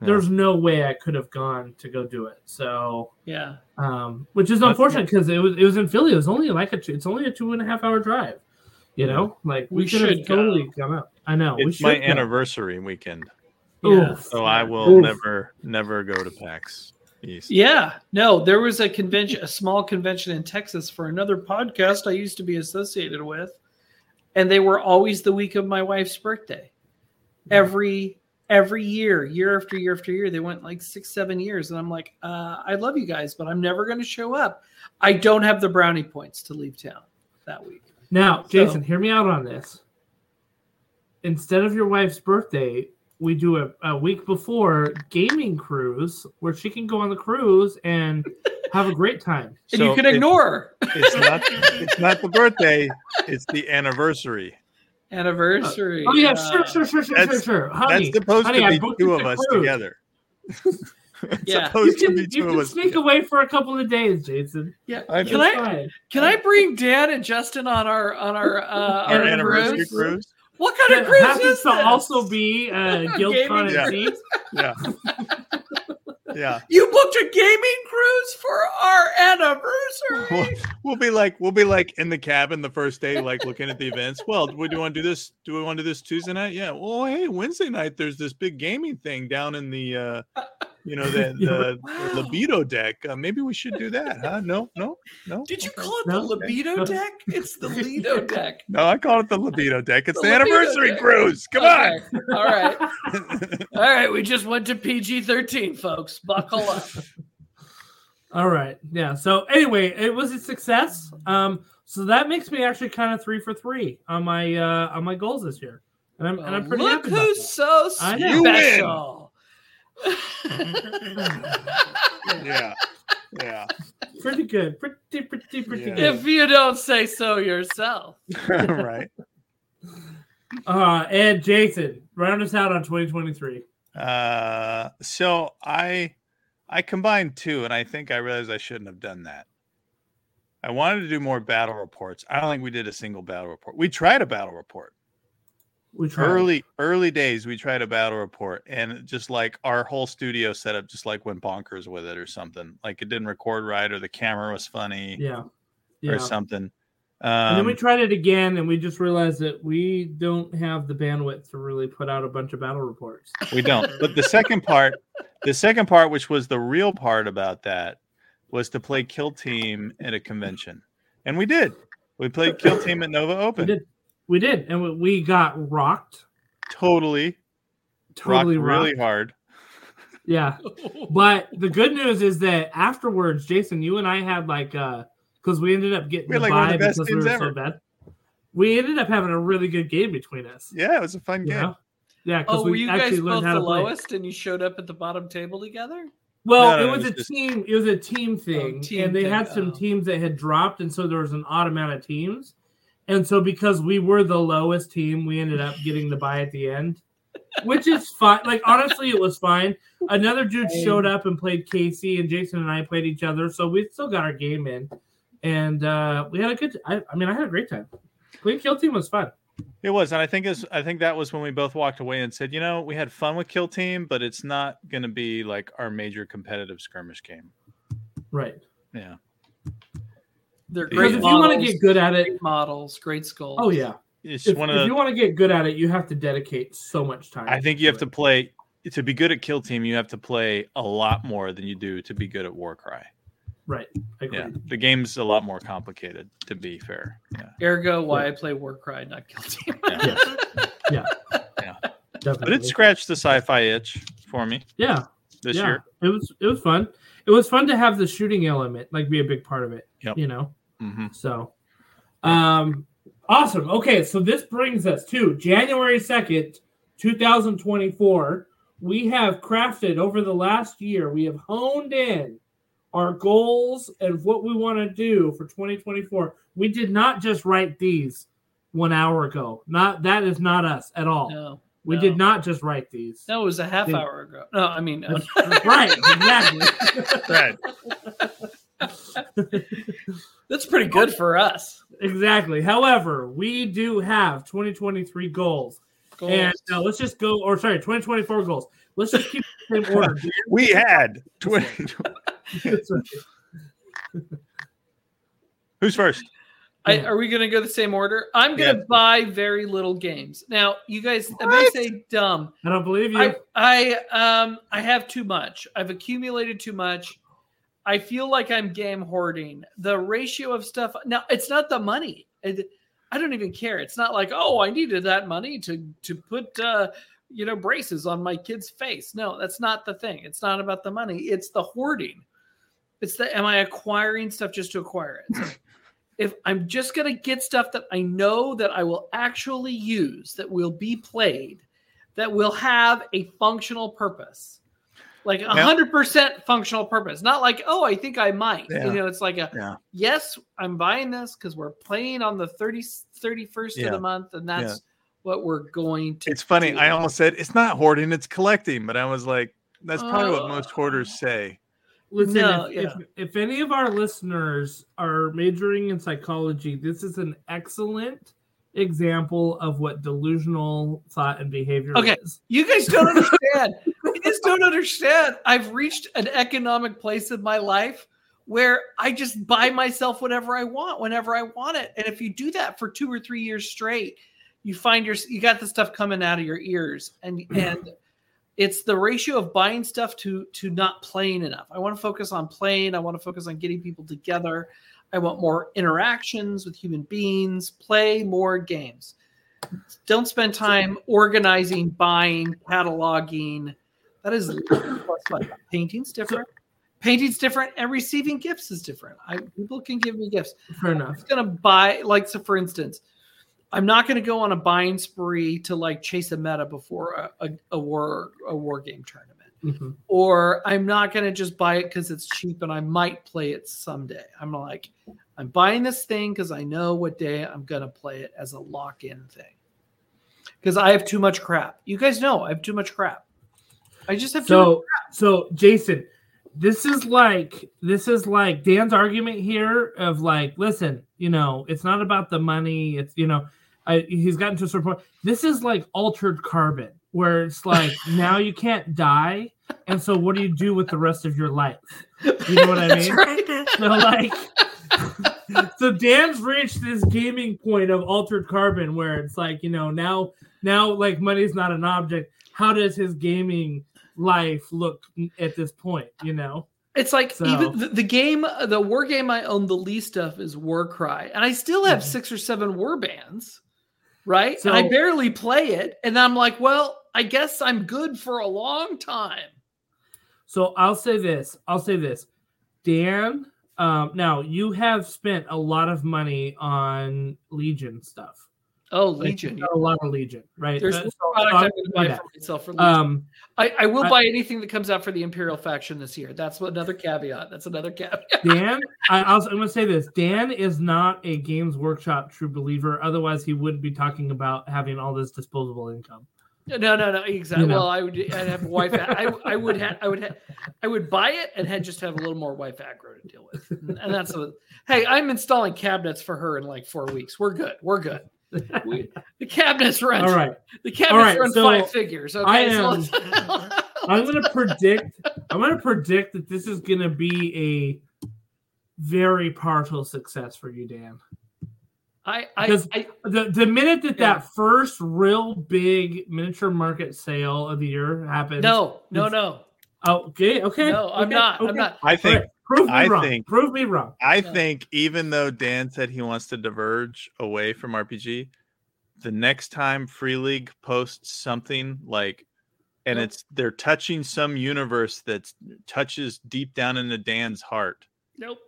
S2: Yeah.
S1: there's no way I could have gone to go do it. So,
S3: Yeah,
S1: um, which is unfortunate because it was it was in Philly. It was only like a two, it's only a two and a half hour drive. You know, like we,
S3: We
S1: should have
S3: should go.
S1: totally gone up. I know we
S2: It's
S1: should
S2: my
S1: go.
S2: anniversary weekend.
S3: yeah.
S1: Oof.
S2: So I will
S1: Oof.
S2: never, never go to PAX East.
S3: Yeah, no, there was a convention, a small convention in Texas for another podcast I used to be associated with, and they were always the week of my wife's birthday. Every every year, year after year after year, they went like six, seven years, and I'm like, uh, I love you guys, but I'm never going to show up. I don't have the brownie points to leave town that week.
S1: Now,
S3: So-
S1: Jason, hear me out on this. instead of your wife's birthday, we do a, a week before gaming cruise where she can go on the cruise and have a great time.
S3: And
S2: So
S3: you can
S2: it-
S3: ignore her.
S2: It's not. It's not the birthday. It's the anniversary.
S3: Anniversary.
S1: Oh yeah, sure, sure, sure, sure, sure,
S2: That's-
S1: sure. Honey,
S2: That's supposed
S1: honey,
S2: to
S1: I
S2: be
S1: booked
S2: two of us
S1: cruise.
S2: together. [LAUGHS] it's
S3: Yeah.
S1: You
S2: supposed
S1: can,
S2: to be
S1: you
S2: two
S1: can
S2: of us.
S1: sneak away for a couple of days, Jason.
S3: Yeah.
S2: I
S3: Can I
S1: fine.
S3: can I bring Dan and Justin on our on our uh [LAUGHS]
S2: Our
S3: our
S2: anniversary
S3: cruise?
S2: cruise.
S3: What kind
S1: That
S3: of cruise
S1: happens
S3: is
S1: to
S3: this?
S1: also be uh, [LAUGHS] GuildCon
S2: Yeah. Yeah. Yeah.
S3: You booked a gaming cruise for our anniversary. [LAUGHS]
S2: We'll, we'll be like we'll be like in the cabin the first day, like looking at the events. Well, do we want to do this? Do we want to do this Tuesday night? Yeah. Well, hey, Wednesday night there's this big gaming thing down in the uh you know the [LAUGHS] the,
S3: Wow.
S2: the libido deck. Uh, maybe we should do that, huh? No, no, no.
S3: Did you call it
S1: No.
S3: the libido
S1: No.
S3: deck? It's the [LAUGHS] Lido deck.
S2: No, I call it the libido deck. It's
S3: The
S2: the, anniversary
S3: deck.
S2: cruise. Come
S3: Okay, All right.
S2: on. [LAUGHS]
S3: All right. We just went to PG 13, folks. Buckle up.
S1: All right. Yeah. So anyway, it was a success. Um, so that makes me actually kind of three for three on my uh on my goals this year. And I'm, and I'm pretty
S3: Look
S1: happy about
S3: who's so
S1: I
S2: know. You win.
S3: Special.
S2: yeah. Yeah.
S1: Pretty good. Pretty, pretty, pretty
S2: Yeah.
S1: good.
S3: if you don't say so yourself. [LAUGHS] [LAUGHS]
S2: right.
S1: Uh, and Jason, round us out on 2023.
S2: Uh, so I I combined two, and I think I realized I shouldn't have done that. I wanted to do more battle reports. I don't think we did a single battle report. We tried a battle report
S1: We tried.
S2: early early days. We tried a battle report, and just like our whole studio setup just like went bonkers with it or something. Like it didn't record right, or the camera was funny,
S1: Yeah. Yeah.
S2: or something. Um,
S1: and then we tried it again, and we just realized that we don't have the bandwidth to really put out a bunch of battle reports.
S2: we don't. But the [LAUGHS] second part, the second part, which was the real part about that, was to play Kill Team at a convention, and we did. We played Kill Team at Nova
S1: We
S2: Open.
S1: Did. We did, and we- we got rocked.
S2: Totally,
S1: Totally
S2: rocked
S1: rocked.
S2: really hard.
S1: Yeah. [LAUGHS] But the good news is that afterwards, Jason, you and I had like uh because we ended up getting
S2: We
S1: the
S2: like, one of the best
S1: because we were
S2: ever.
S1: so bad. We ended up having a really good game between us.
S2: Yeah, it was a fun
S1: you
S2: game.
S1: know? Yeah, because
S3: Oh, were
S1: we
S3: you
S1: actually
S3: guys
S1: learned
S3: both
S1: how
S3: the
S1: to play.
S3: lowest and you showed up at the bottom table together?
S1: Well,
S2: No, no,
S1: it was
S2: it
S1: a
S2: was just-
S1: team. It was a team thing,
S3: team
S1: and they
S3: thing,
S1: had some
S3: oh.
S1: teams that had dropped, and so there was an odd amount of teams. And so because we were the lowest team, we ended up getting the buy at the end, which is fine. Like honestly, it was fine. Another dude showed up and played Casey, and Jason and I played each other, so we still got our game in, and uh, we had a good. I, I mean, I had a great time. Playing Kill Team was fun.
S2: It was, and I think is I think that was when we both walked away and said, you know, we had fun with Kill Team, but it's not going to be like our major competitive skirmish game.
S1: Right.
S2: Yeah.
S3: They're
S1: Because
S3: great
S1: if you want to get good at it,
S3: models, great skulls.
S1: oh yeah.
S2: It's
S1: If,
S2: one of
S1: if
S2: the.
S1: you want to get good at it, you have to dedicate so much time.
S2: I think you have to play to be good at Kill Team. You have to play a lot more than you do to be good at Warcry.
S1: Right. Agreed.
S2: Yeah, the game's a lot more complicated. To be fair, yeah,
S3: Ergo, why I play Warcry, not Kill Team. [LAUGHS]
S2: yeah. Yeah.
S1: Definitely.
S2: but it scratched the sci-fi itch for me
S1: yeah.
S2: this
S1: yeah.
S2: year.
S1: It was it was fun. It was fun to have the shooting element like be a big part of it.
S2: Yep.
S1: You know.
S2: hmm
S1: So, um, awesome. Okay, so this brings us to January second, two thousand twenty-four. We have crafted over the last year. We have honed in our goals and what we want to do for 2024. We did not just write these one hour ago. Not that is not us at all.
S3: No,
S1: we
S3: no.
S1: did not just write these.
S3: that was a half
S1: Yeah.
S3: hour ago. No, I mean, no.
S1: right, exactly.
S2: Right. [LAUGHS] [LAUGHS]
S3: that's pretty good for us.
S1: exactly. However, we do have 2023 goals.
S3: Goals.
S1: And uh, let's just go, or sorry, 2024 goals. Let's just keep the same order. [LAUGHS]
S2: We had twenty. [LAUGHS] Who's first?
S3: I, are we going to go the same order? I'm going to
S2: Yeah.
S3: buy very little games. Now, you guys, I may
S2: What?
S3: say dumb.
S1: I don't believe you.
S3: I, I, um, I have too much. I've accumulated too much. I feel like I'm game hoarding. The ratio of stuff. Now, it's not the money. It, I don't even care. It's not like, oh, I needed that money to to put, uh, you know, braces on my kid's face. No, that's not the thing. It's not about the money. It's the hoarding. It's the am I acquiring stuff just to acquire it? So [LAUGHS] if I'm just gonna get stuff that I know that I will actually use, that will be played, that will have a functional purpose, like a hundred percent functional purpose. Not like, oh, I think I might.
S2: Yeah.
S3: You know, it's like a
S2: Yeah.
S3: yes, I'm buying this because we're playing on the 30, 31st of the month, and that's
S2: Yeah.
S3: what we're going to.
S2: It's funny.
S3: do.
S2: I almost said it's not hoarding, it's collecting, but I was like, that's probably what most
S3: Uh,
S2: hoarders say.
S1: Listen,
S3: No,
S1: if,
S3: yeah.
S1: if, if any of our listeners are majoring in psychology, this is an excellent example of what delusional thought and behavior
S3: Okay.
S1: is.
S3: You guys [LAUGHS] don't understand. you guys don't understand. I've reached an economic place in my life where I just buy myself whatever I want whenever I want it. And if you do that for two or three years straight, you find your you got the stuff coming out of your ears, and [CLEARS THROAT] and it's the ratio of buying stuff to to not playing enough. I want to focus on playing. I want to focus on getting people together. I want more interactions with human beings. Play more games don't spend time organizing, buying, cataloging. That is fun. Painting's different. Painting's different, and receiving gifts is different. I people can give me gifts.
S1: Fair
S3: I'm
S1: enough.
S3: just gonna buy, like, so for instance, I'm not gonna go on a buying spree to like chase a meta before a, a, a war a war game tournament
S1: Mhm.
S3: or I'm not going to just buy it because it's cheap and I might play it someday. I'm like, I'm buying this thing because I know what day I'm going to play it as a lock in thing. Because I have too much crap. You guys know I have too much crap. I just have too much.
S1: So, so Jason, this is like this is like Dan's argument here of like, listen, you know, it's not about the money. It's you know, I, he's gotten to a certain point. This is like altered carbon, where it's like now you can't die, and so what do you do with the rest of your life? You know what I
S3: That's
S1: mean?
S3: right. [LAUGHS]
S1: So like, [LAUGHS] so Dan's reached this gaming point of altered carbon where it's like, you know, now now like money's not an object. How does his gaming life look at this point? You know,
S3: It's like
S1: So-
S3: even the, the game, the war game I own the least of is Warcry, and I still have
S1: Mhm.
S3: six or seven war bands, right?
S1: So-
S3: and I barely play it, and I'm like, well, I guess I'm good for a long time.
S1: so I'll say this. I'll say this, Dan. Um, now you have spent a lot of money on Legion stuff.
S3: Oh,
S1: Like,
S3: Legion.
S1: a lot of Legion, right?
S3: There's
S1: Uh,
S3: no
S1: so-
S3: product I'm going to buy for myself for Legion.
S1: Um,
S3: I, I will
S1: I-
S3: buy anything that comes out for the Imperial faction this year. That's what another caveat. That's another caveat. [LAUGHS]
S1: Dan, I, I'm going to say this. Dan is not a Games Workshop true believer. Otherwise, he wouldn't be talking about having all this disposable income.
S3: No, no, no, exactly.
S1: You know.
S3: Well, I would I'd have a wife. I, I would have I would have I would buy it and had just have a little more wife aggro to deal with. And that's a hey, I'm installing cabinets for her in like four weeks. We're good. We're good. [LAUGHS] We, the cabinets run.
S1: All right.
S3: The cabinets
S1: right,
S3: run
S1: so
S3: five figures. Okay.
S1: I am-
S3: let's- [LAUGHS]
S1: I'm going to predict. I'm going to predict that this is going to be a very partial success for you, Dan.
S3: I, I,
S1: Because-
S3: I
S1: The the minute that
S3: Yeah.
S1: that first real big miniature market sale of the year happens.
S3: no, no, no,
S1: Oh, okay. Okay.
S3: no. I'm
S1: okay,
S3: not. I'm not.
S2: I think
S1: right, Prove me
S2: I
S1: wrong.
S2: think-
S1: Prove me wrong.
S2: I
S3: Yeah.
S2: think even though Dan said he wants to diverge away from RPG, the next time Free League posts something like and
S3: Nope.
S2: it's they're touching some universe that touches deep down into Dan's heart,
S3: Nope.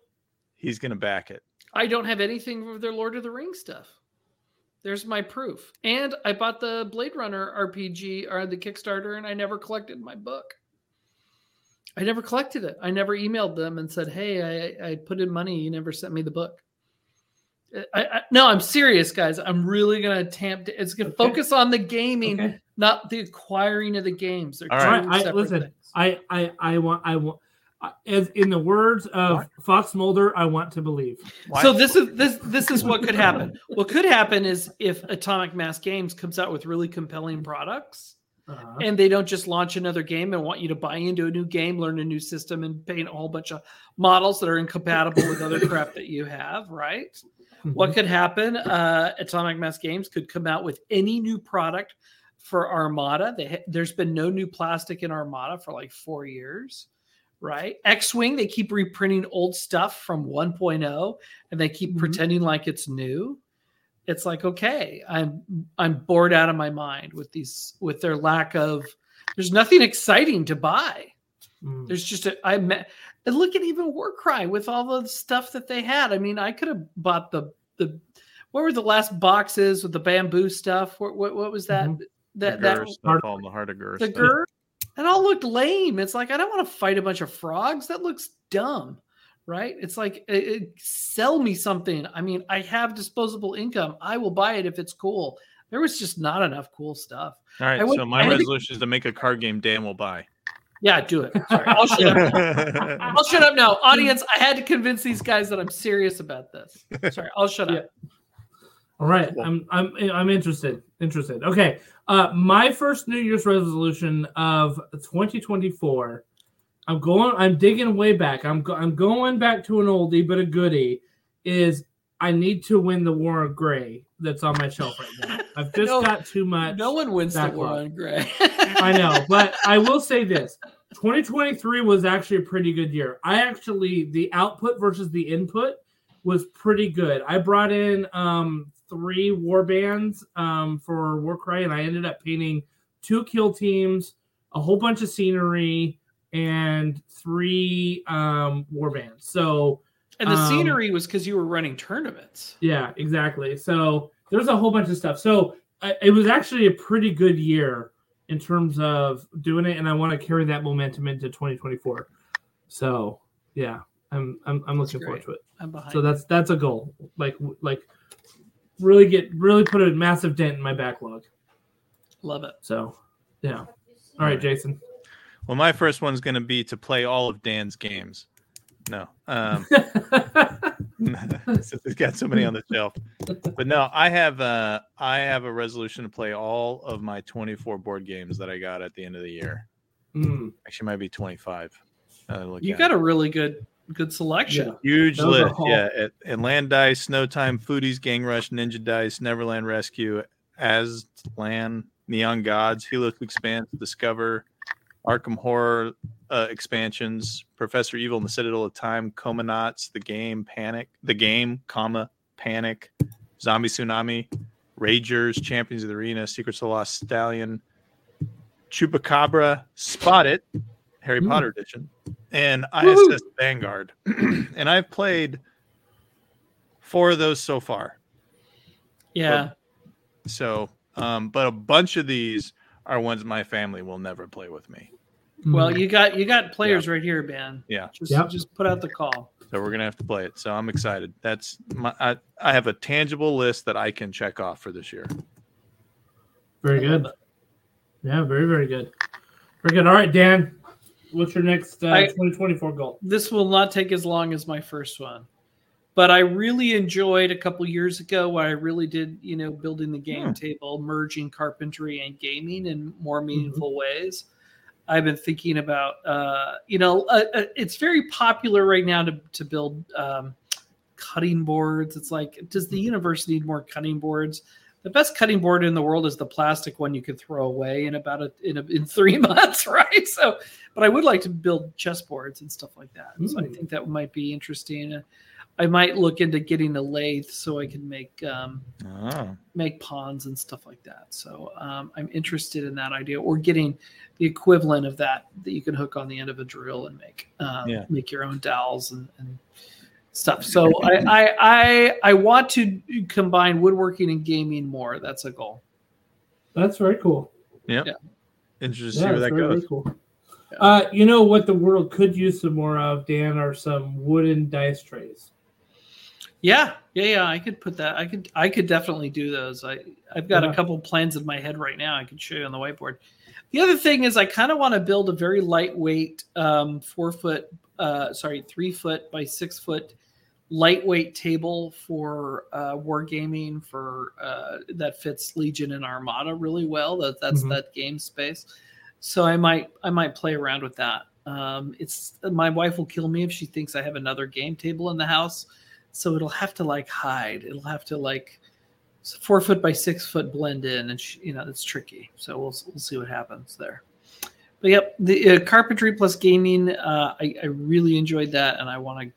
S2: he's gonna back it.
S3: I don't have anything of their Lord of the Rings stuff. There's my proof. And I bought the Blade Runner RPG or the Kickstarter and I never collected my book. I never collected it. I never emailed them and said, "Hey, I, I put in money. You never sent me the book." I, I, no, I'm serious, guys. I'm really gonna tamp. It's gonna
S1: Okay.
S3: focus on the gaming,
S1: Okay.
S3: not the acquiring of the games. They're
S2: All right.
S1: I- listen,
S3: things.
S1: I I I want I want as in the words of Fox Mulder, I want to believe.
S2: Why-
S3: So this is this this is what could happen. what could happen is if Atomic Mass Games comes out with really compelling products
S1: Uh,
S3: and they don't just launch another game and want you to buy into a new game, learn a new system, and paint a whole bunch of models that are incompatible with other [LAUGHS] crap that you have, right?
S1: Mm-hmm.
S3: What could happen? Uh, Atomic Mass Games could come out with any new product for Armada. They ha- there's been no new plastic in Armada for like four years, right? X Wing, they keep reprinting old stuff from 1.0 and they keep
S1: Mhm.
S3: pretending like it's new. It's like, okay, I'm I'm bored out of my mind with these with their lack of there's nothing exciting to buy.
S1: Mm.
S3: There's just a I met And look at even Warcry with all the stuff that they had. I mean, I could have bought the the what were the last boxes with the bamboo stuff? What what, what was that?
S1: Mhm.
S3: That
S2: the
S3: that
S2: Ghur stuff, all the heart of Ghur
S3: the
S2: stuff.
S3: Ghur. It all looked lame. It's like I don't want to fight a bunch of frogs. That looks dumb, right? It's like it, it- sell me something. I mean, I have disposable income. I will buy it if it's cool. There was just not enough cool stuff.
S2: All right,
S3: I would-
S2: so my
S3: I would-
S2: resolution is to make a card game Dan will buy.
S3: Yeah, do it. Sorry, I'll shut up. [LAUGHS] I'll shut up now, audience. I had to convince these guys that I'm serious about this. Sorry, I'll shut up.
S1: All right, I'm I'm I'm interested. Interested. Okay. Uh, my first New Year's resolution of 2024. I'm going. I'm digging way back. I'm go, I'm going back to an oldie but a goodie. Is I need to win the War of Gray that's on my shelf right now. [LAUGHS] I've just
S3: No-
S1: got too much.
S3: No one wins the war on Gray. [LAUGHS]
S1: I know, but [LAUGHS] I will say this: 2023 was actually a pretty good year. I actually the output versus the input was pretty good. I brought in um, three war bands um, for Warcry, and I ended up painting two kill teams, a whole bunch of scenery, and three um, war bands. So
S3: and the
S1: Um,
S3: scenery was because you were running tournaments.
S1: yeah, exactly. So there's a whole bunch of stuff. So uh, it was actually a pretty good year in terms of doing it, and I want to carry that momentum into 2024. So yeah, I'm I'm, I'm looking forward to it.
S3: I'm behind.
S1: So that's that's a goal. Like like really get really put a massive dent in my backlog.
S3: Love it.
S1: So yeah. All right, Jason.
S2: Well, my first one's going to be to play all of Dan's games. No, um, [LAUGHS] [LAUGHS] since he's got so many on the shelf. But no, I have uh, I have a resolution to play all of my 24 board games that I got at the end of the year.
S1: Mm,
S2: Actually, might be 25. now that I look
S3: You
S2: at
S3: got
S2: it.
S3: a really good good selection.
S1: yeah.
S2: huge
S1: Those
S2: list. Yeah, at, at Land Dice, Snow Time, Foodies, Gang Rush, Ninja Dice, Neverland Rescue, Aslan, Neon Gods, Helix Expanse, Discover, Arkham Horror uh, expansions, Professor Evil and the Citadel of Time, Comanauts, The Game, Panic, The Game, comma, Panic, Zombie Tsunami, Ragers, Champions of the Arena, Secrets of the Lost Station, Chupacabra, Spot It, Harry
S1: Mm.
S2: Potter edition, and
S1: Woo-hoo.
S2: ISS Vanguard. [CLEARS THROAT] and I've played four of those so far.
S3: Yeah.
S2: So, um, but a bunch of these are ones my family will never play with me.
S3: Well, you got you got players right here, Ben.
S2: Yeah.
S3: Just
S1: Yep.
S3: just put out the call.
S2: So we're gonna have to play it. So I'm excited. That's my I, I have a tangible list that I can check off for this year.
S1: very good. Yeah, very very good. Very good. All right, Dan. What's your next uh,
S3: I-
S1: 2024 goal?
S3: This will not take as long as my first one. But I really enjoyed a couple years ago what I really did, you know, building the game
S2: Hmm.
S3: table, merging carpentry and gaming in more meaningful ways. I've been thinking about, uh, you know, uh, uh, it's very popular right now to, to build um, cutting boards. It's like, does the universe need more cutting boards? The best cutting board in the world is the plastic one you can throw away in about a, in, a, in [LAUGHS] three months, right? So, but I would like to build chessboards and stuff like that. So I think that might be interesting. I might look into getting a lathe so I can make um,
S2: Oh,
S3: make pawns and stuff like that. So um, I'm interested in that idea, or getting the equivalent of that that you can hook on the end of a drill and make um,
S2: Yeah.
S3: make your own dowels and, and stuff. So I, I I I want to combine woodworking and gaming more. That's a goal.
S1: That's very cool.
S2: Yeah, interested to see
S1: Yeah,
S2: where that
S1: very, very
S2: goes.
S1: cool. Uh, you know what the world could use some more of, Dan, are some wooden dice trays.
S3: Yeah, yeah, yeah. I could put that. I could I could definitely do those. I I've got
S1: Yeah.
S3: a couple plans in my head right now. I could show you on the whiteboard. The other thing is I kind of want to build a very lightweight, um, four foot, uh, sorry, three foot by six foot, lightweight table for uh, wargaming for uh, that fits Legion and Armada really well. That that's
S1: Mhm.
S3: that game space. So I might I might play around with that. Um, it's my wife will kill me if she thinks I have another game table in the house so it'll have to like hide it'll have to like four foot by six foot blend in and sh- you know it's tricky so we'll, we'll see what happens there but yep the uh, carpentry plus gaming uh, I, I really enjoyed that and i want to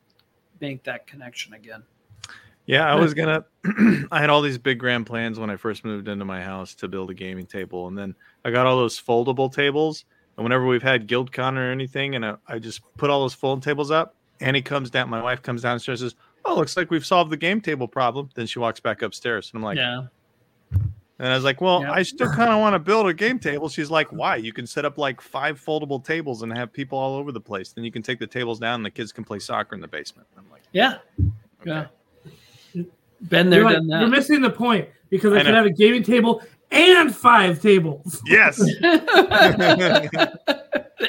S3: make that connection again
S2: Yeah, I was gonna. [CLEARS THROAT] I had all these big grand plans when I first moved into my house to build a gaming table, and then I got all those foldable tables, And whenever we've had GuildCon or anything, and I, I just put all those fold tables up, Annie comes down. My wife comes downstairs and says, "Oh, looks like we've solved the game table problem." Then she walks back upstairs, and I'm like,
S3: yeah.
S2: and I was like, "Well,
S3: Yeah.
S2: I still kind of want to build a game table." She's like, "Why? You can set up like five foldable tables and have people all over the place. Then you can take the tables down, and the kids can play soccer in the basement." I'm like,
S3: Yeah.
S2: "Okay."
S3: Yeah. Been there,
S1: You're, like-
S3: done
S1: you're missing the point because I,
S2: I
S1: could have a gaming table and five tables.
S2: Yes. [LAUGHS]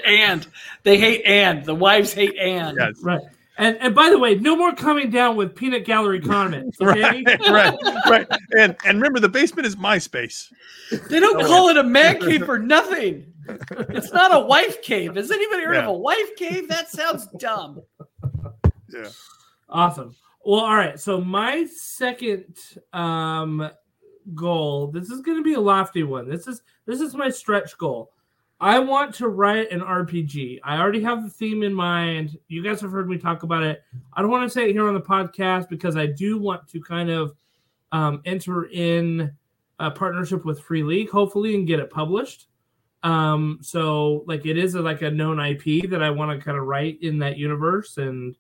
S3: and they hate and the wives hate and.
S2: yes.
S1: Right. And and by the way, no more coming down with peanut gallery comments. Okay.
S2: Right, right, right. And and remember, the basement is my space.
S3: They don't oh, call it a man cave for nothing. It's not a wife cave. Has anybody heard of a wife cave? That sounds dumb.
S2: Yeah.
S1: Awesome. Well, all right. So my second um goal, this is going to be a lofty one. This is this is my stretch goal. I want to write an RPG. I already have the theme in mind. You guys have heard me talk about it. I don't want to say it here on the podcast because I do want to kind of um, enter in a partnership with Free League, hopefully, and get it published. Um, so like it is a, like a known IP that I want to kind of write in that universe and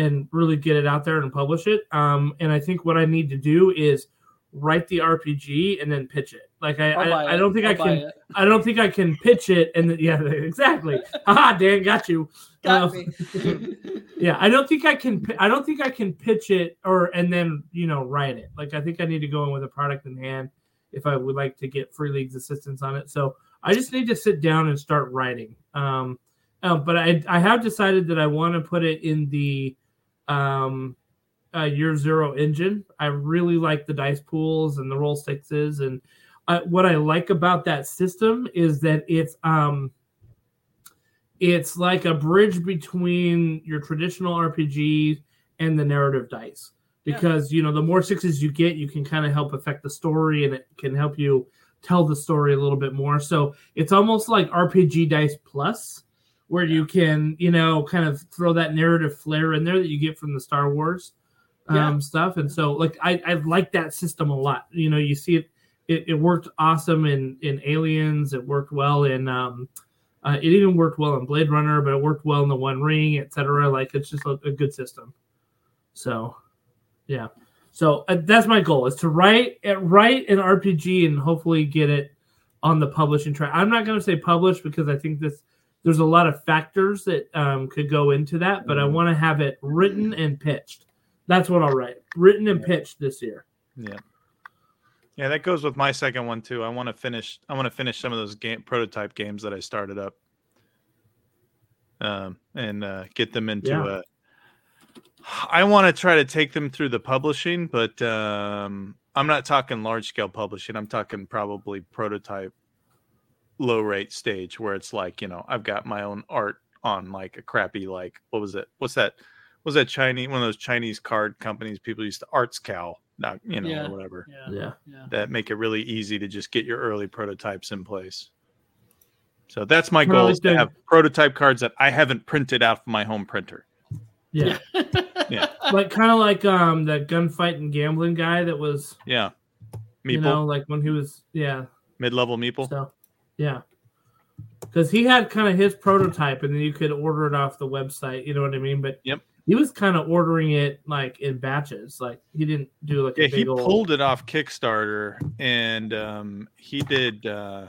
S1: and really get it out there and publish it. Um, and I think what I need to do is write the RPG and then pitch it. Like I,
S3: I'll
S1: I, I don't think I
S3: I'll buy
S1: can. I don't think I can pitch it. And then, [LAUGHS] yeah, exactly. Haha, Dan, got you.
S3: Got
S1: Uh,
S3: me. [LAUGHS] [LAUGHS]
S1: yeah, I don't think I can. I don't think I can pitch it or and then you know write it. Like I think I need to go in with a product in hand if I would like to get Free League's assistance on it. So I just need to sit down and start writing. Um, uh, but I I have decided that I want to put it in the um uh, year zero engine. I really like the dice pools and the roll sixes and uh, what I like about that system is that it's um it's like a bridge between your traditional RPG and the narrative dice
S3: Yeah.
S1: because you know the more sixes you get you can kind of help affect the story and it can help you tell the story a little bit more so it's almost like RPG dice plus where you can you know kind of throw that narrative flair in there that you get from the Star Wars um,
S3: Yeah.
S1: stuff. And so like I, I like that system a lot. You know you see it it, it worked awesome in in aliens. It worked well in um uh, it even worked well in blade runner but it worked well in the one ring etc like it's just a, a good system. So yeah. So uh, that's my goal is to write uh, write an rpg and hopefully get it on the publishing track. I'm not going to say publish because i think this there's a lot of factors that um, could go into that but i want to have it written and pitched that's what i'll write written and pitched this year
S2: Yeah. Yeah, that goes with my second one too. I want to finish I want to finish some of those game prototype games that I started up. Um and uh get them into
S1: Yeah.
S2: a I want to try to take them through the publishing, but um I'm not talking large scale publishing. I'm talking probably prototype low rate stage where it's like, you know, I've got my own art on like a crappy like what was it? What's that? What was that Chinese one of those Chinese card companies people used to ArtsCow, not you know,
S3: Yeah.
S2: or whatever
S3: Yeah.
S1: yeah
S3: Yeah.
S2: that make it really easy to just get your early prototypes in place. So that's my
S1: Kinda
S2: goal
S1: like
S2: is to have prototype cards that I haven't printed out from my home printer.
S1: yeah
S2: Yeah. [LAUGHS]
S1: like kind of like um that gunfight and gambling guy that was
S2: Yeah. Meeple,
S1: you know like when he was yeah
S2: mid-level meeple.
S1: so yeah because he had kind of his prototype and then you could order it off the website you know what i mean but
S2: Yep.
S1: he was kind of ordering it like in batches like he didn't do like
S2: yeah,
S1: a
S2: he
S1: old
S2: pulled it off Kickstarter and um, he did uh,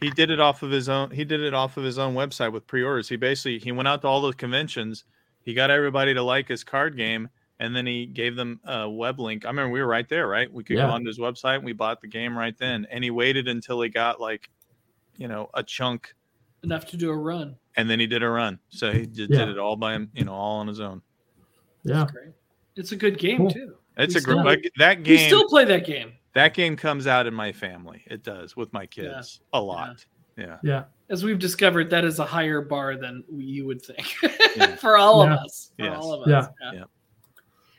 S2: he did it off of his own he did it off of his own website with pre-orders. He basically he went out to all the conventions, he got everybody to like his card game, and then he gave them a web link. I remember we were right there, right? We could
S1: Yeah.
S2: go onto his website and we bought the game right then. And he waited until he got like, you know, a chunk
S3: Enough to do a run.
S2: and then he did a run. So he just
S1: Yeah.
S2: did it all by him, you know, all on his own.
S1: yeah
S3: Great. It's a good game
S1: Cool.
S3: too.
S2: It's
S3: We
S2: a great like, that
S3: You
S2: game.
S3: still play that game.
S2: that game comes out in my family. It does with my kids a lot. Yeah.
S1: yeah
S3: As we've discovered, that is a higher bar than you would think
S2: Yeah. [LAUGHS]
S3: for all
S1: Yeah.
S3: of us. For
S2: Yes.
S3: all of us.
S1: Yeah.
S3: us.
S2: Yeah.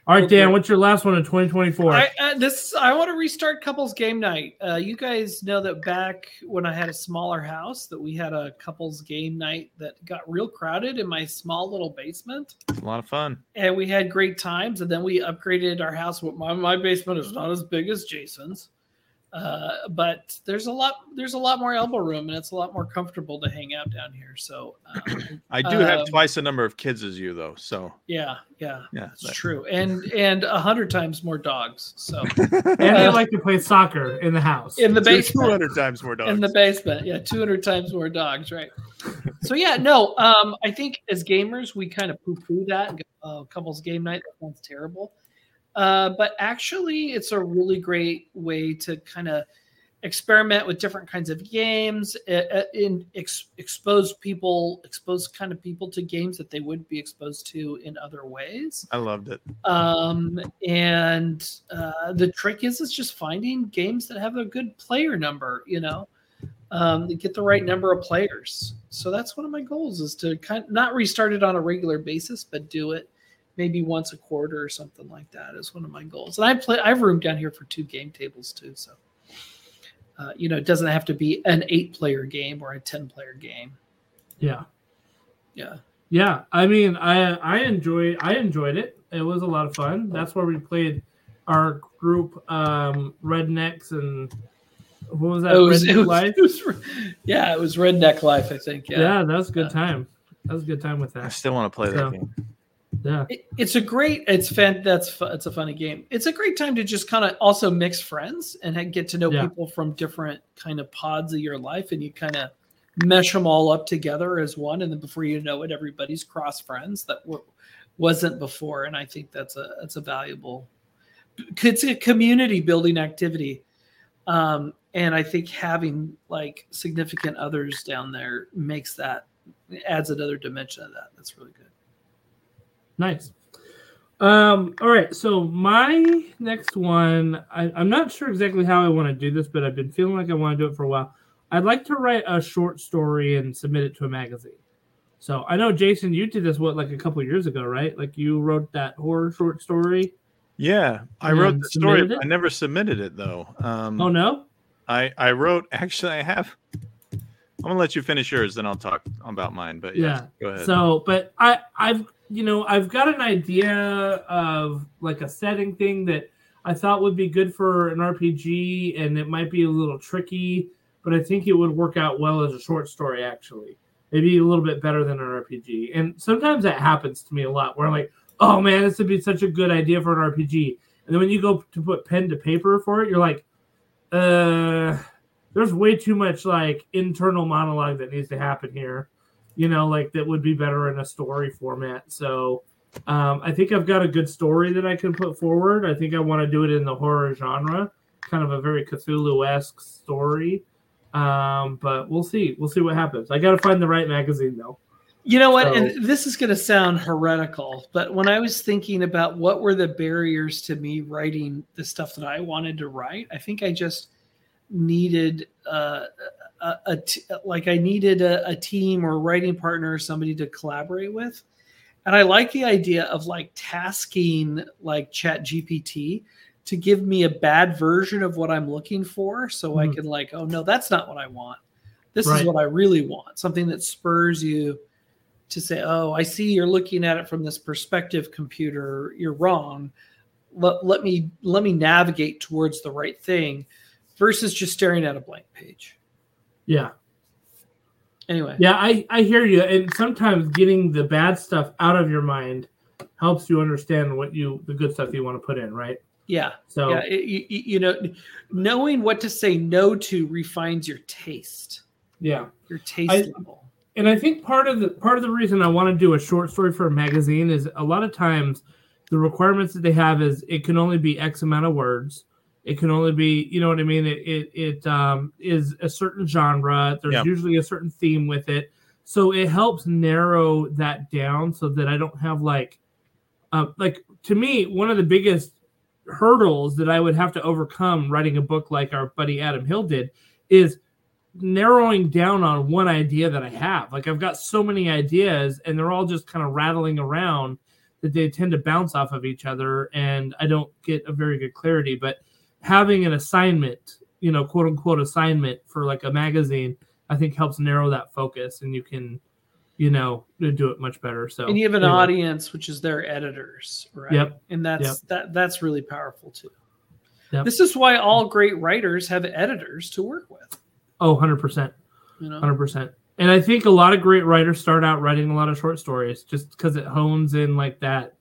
S1: All right dan what's your last one in 2024
S3: I, uh, this I want to restart couples game night. Uh, you guys know that back when I had a smaller house, that we had a couples game night that got real crowded in my small little basement,
S2: a lot of fun.
S3: and we had great times. And then we upgraded our house. My, my basement is not as big as Jason's, Uh, but there's a lot there's a lot more elbow room and it's a lot more comfortable to hang out down here. So um, [CLEARS THROAT]
S2: I do have
S3: Um,
S2: twice the number of kids as you, though. So
S3: yeah, yeah,
S2: yeah,
S3: it's
S2: that-
S3: true. And and a hundred times more dogs. So [LAUGHS]
S1: And they
S3: Uh,
S1: like to play soccer in the house.
S3: in the basement.
S2: Two hundred times more dogs.
S3: in the basement yeah 200 times more dogs right so yeah no um i think as gamers we kind of poo-poo that and go, oh, couples game night that sounds terrible uh but actually it's a really great way to kind of experiment with different kinds of games uh, ex- expose people expose kind of people to games that they wouldn't be exposed to in other ways.
S2: I loved it.
S3: um, and uh, the trick is is just finding games that have a good player number you know? Um, get the right number of players. So that's one of my goals is to kind of not restart it on a regular basis but do it maybe once a quarter or something like that is one of my goals and i play i've roomed down here for two game tables too so uh, you know it doesn't have to be an eight player game or a 10 player game
S1: yeah.
S3: yeah
S1: Yeah, I mean, I I enjoy I enjoyed it. It was a lot of fun. That's where we played our group um rednecks and what was that?
S3: it was,
S1: Redneck
S3: it was-
S1: Life?
S3: it was- yeah it was redneck life i think
S1: Yeah.
S3: yeah
S1: that was a good
S3: Yeah.
S1: time. That was a good time with that.
S2: I still want to play that game.
S1: Yeah,
S3: It- it's a great it's fan that's it's a funny game. It's a great time to just kind of also mix friends and get to know
S1: Yeah.
S3: people from different kind of pods of your life and you kind of mesh them all up together as one and then before you know it everybody's cross friends that w- wasn't before and i think that's a that's a valuable it's a community building activity um and i think having like significant others down there makes that adds another dimension of that. That's really good
S1: nice. Um, all right, so my next one, I, I'm not sure exactly how I want to do this, but I've been feeling like I want to do it for a while. I'd like to write a short story and submit it to a magazine. So I know Jason, you did this what like a couple years ago, right? Like you wrote that horror short story.
S2: Yeah, I wrote the story.
S1: it?
S2: I never submitted it though. Um,
S1: Oh no,
S2: I I wrote. Actually, I have. I'm gonna let you finish yours, then I'll talk about mine. But yeah, go ahead.
S1: So, but I, I've, you know, I've got an idea of like a setting thing that I thought would be good for an RPG, and it might be a little tricky, but I think it would work out well as a short story. Actually, maybe a little bit better than an RPG. And sometimes that happens to me a lot, where I'm like, oh man, this would be such a good idea for an RPG, and then when you go to put pen to paper for it, you're like, uh. There's way too much like internal monologue that needs to happen here you know, like that would be better in a story format. So um, I think I've got a good story that I can put forward. I think I want to do it in the horror genre, kind of a very Cthulhu esque story. Um, but we'll see. We'll see what happens. I got to find the right magazine though.
S3: You know what?
S1: So-
S3: and this is going to sound heretical, but when I was thinking about what were the barriers to me writing the stuff that I wanted to write, I think I just needed uh, a, a t- like I needed a, a team or a writing partner or somebody to collaborate with. And I like the idea of like tasking like ChatGPT to give me a bad version of what I'm looking for so I
S1: Mhm.
S3: can like, oh no, that's not what I want. This
S1: Right.
S3: is what I really want. Something that spurs you to say, "Oh, I see you're looking at it from this perspective, computer. You're wrong. Let, let me let me navigate towards the right thing," versus just staring at a blank page.
S1: Yeah.
S3: Anyway,
S1: Yeah. I, I hear you. And sometimes getting the bad stuff out of your mind helps you understand what you, the good stuff you want to put in. Right.
S3: yeah,
S1: So,
S3: yeah. it- you, you know, knowing what to say no to refines your taste,
S1: yeah.
S3: your taste
S1: I-
S3: level.
S1: and I think part of the part of the reason I want to do a short story for a magazine is a lot of times the requirements that they have is it can only be X amount of words. It can only be, you know what I mean. It it, it um, is a certain genre. There's
S2: Yeah.
S1: usually a certain theme with it, so it helps narrow that down so that I don't have like, uh, like to me one of the biggest hurdles that I would have to overcome writing a book like our buddy Adam Hill did is narrowing down on one idea that I have. Like I've got so many ideas and they're all just kind of rattling around that they tend to bounce off of each other and I don't get a very good clarity. But having an assignment, you know, quote unquote assignment for like a magazine, I think helps narrow that focus and you can, you know, do it much better. So
S3: and you have an
S1: anyway.
S3: audience, which is their editors, right?
S1: Yep.
S3: And that's
S1: Yep.
S3: that that's really powerful too.
S1: Yep.
S3: This is why all great writers have editors to work with.
S1: Oh, 100%.
S3: You know,
S1: 100%. And I think a lot of great writers start out writing a lot of short stories just because it hones in like that.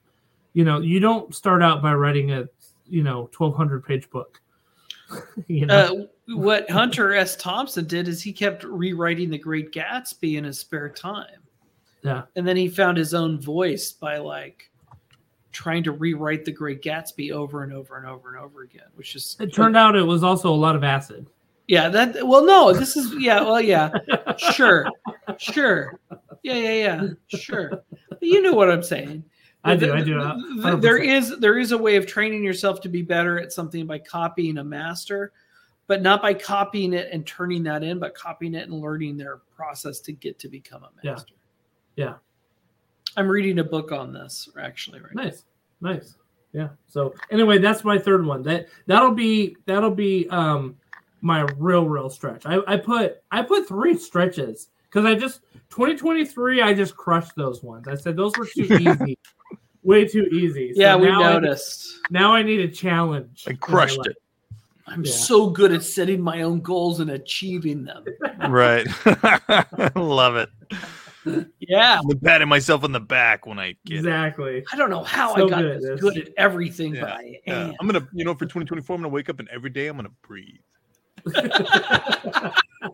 S1: You know, you don't start out by writing a, you know, 1200 page book. [LAUGHS] you know,
S3: uh, what Hunter S. Thompson did is he kept rewriting The Great Gatsby in his spare time.
S1: Yeah.
S3: And then he found his own voice by like trying to rewrite The Great Gatsby over and over and over and over again, which is
S1: it turned out it was also a lot of acid.
S3: Yeah, that well no, this is yeah, well yeah. Sure. Sure. Yeah, yeah, yeah. Sure. But you know what I'm saying.
S1: I do, I do. uh,
S3: the- there
S1: 100%.
S3: is there is a way of training yourself to be better at something by copying a master, but not by copying it and turning that in, but copying it and learning their process to get to become a master.
S1: Yeah.
S3: I'm reading a book on this actually right now.
S1: Nice, nice. Yeah. So anyway, that's my third one. That that'll be that'll be um my real real stretch. I, I put I put three stretches because I just 2023 I just crushed those ones. I said those were too [LAUGHS] easy, way too easy. So
S3: Yeah, we
S1: now I-
S3: noticed.
S1: now I need a challenge.
S2: I crushed it.
S3: I'm
S1: Yeah.
S3: so good at setting my own goals and achieving them. [LAUGHS]
S2: Right. [LAUGHS] Love it.
S3: Yeah.
S2: I'm patting myself on the back when I get it.
S1: Exactly.
S3: I don't know how
S1: So
S3: I got
S1: good at
S3: this
S1: this.
S3: good at everything,
S2: Yeah,
S3: but I
S2: Yeah.
S3: am.
S2: I'm gonna, you know, for 2024, I'm gonna wake up and every day I'm gonna breathe.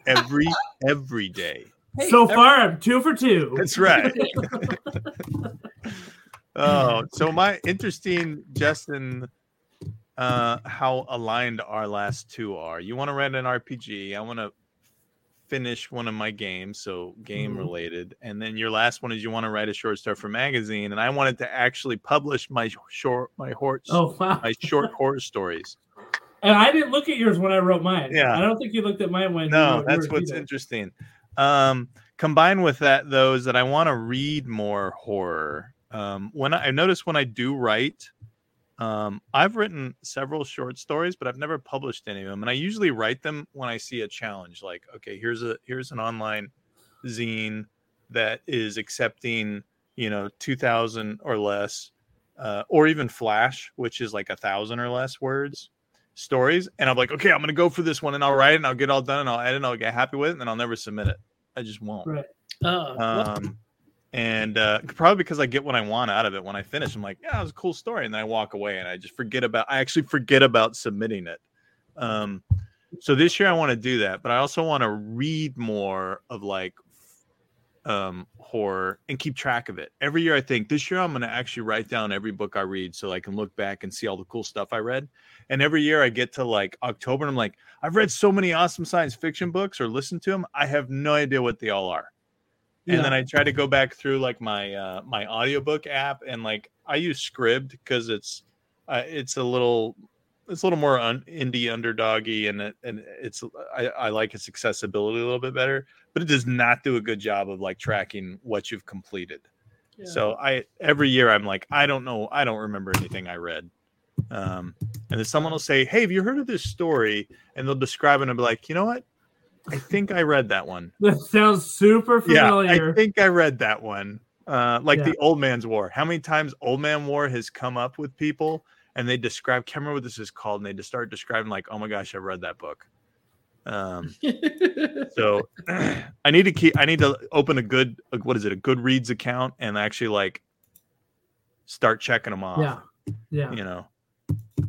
S2: Every every day.
S3: Hey,
S1: so far I'm two for two.
S2: That's right. [LAUGHS] [LAUGHS] oh, so my interesting, Justin, uh, how aligned our last two are. You want to write an RPG. I want to finish one of my games, so game
S1: Mhm.
S2: related. And then your last one is you want to write a short story for magazine, and I wanted to actually publish my short, my horse,
S1: Oh wow!
S2: my short horror stories.
S1: And I didn't look at yours when I wrote mine.
S2: Yeah.
S1: I don't think you looked at mine when. you
S2: No,
S1: wrote
S2: that's
S1: yours
S2: what's
S1: either.
S2: interesting. Um, combined with that, though, is that I want to read more horror. Um, when I, I notice when I do write, um, I've written several short stories, but I've never published any of them. And I usually write them when I see a challenge, like, okay, here's a here's an online zine that is accepting, you know, two thousand or less, uh, or even Flash, which is like a thousand or less words stories and I'm like, okay, I'm gonna go for this one and I'll write it and I'll get all done and I'll edit and I'll get happy with it and then I'll never submit it. I just won't.
S1: Right.
S3: Oh, well,
S2: Um and uh probably because I get what I want out of it when I finish. I'm like, yeah, it was a cool story, and then I walk away and I just forget about I actually forget about submitting it. Um so this year I want to do that, but I also want to read more of like um horror and keep track of it. Every year I think this year I'm going to actually write down every book I read so I can look back and see all the cool stuff I read. And every year I get to like October and I'm like, I've read so many awesome science fiction books or listened to them. I have no idea what they all are. And then I try to go back through like my uh my audiobook app and like I use Scribd because it's uh, it's a little it's a little more un- indie underdoggy and it, and it's I, I like its accessibility a little bit better, but it does not do a good job of like tracking what you've completed.
S3: yeah.
S2: So I every year I'm like, I don't know, I don't remember anything I read. Um, and then someone will say, Hey, have you heard of this story? And they'll describe it and I'll be like, you know what? I think I read that one. [LAUGHS]
S1: That sounds super familiar Yeah.
S2: I think I read that one. Uh, like
S1: Yeah.
S2: the old man's war. How many times old man war has come up with people and they describe can't remember what this is called, and they just start describing like, oh my gosh, I've read that book. Um, so [LAUGHS] [CLEARS THROAT] I need to keep. I need to open a good. What is it? A Goodreads account and actually like start checking them off.
S1: yeah, yeah.
S2: You know,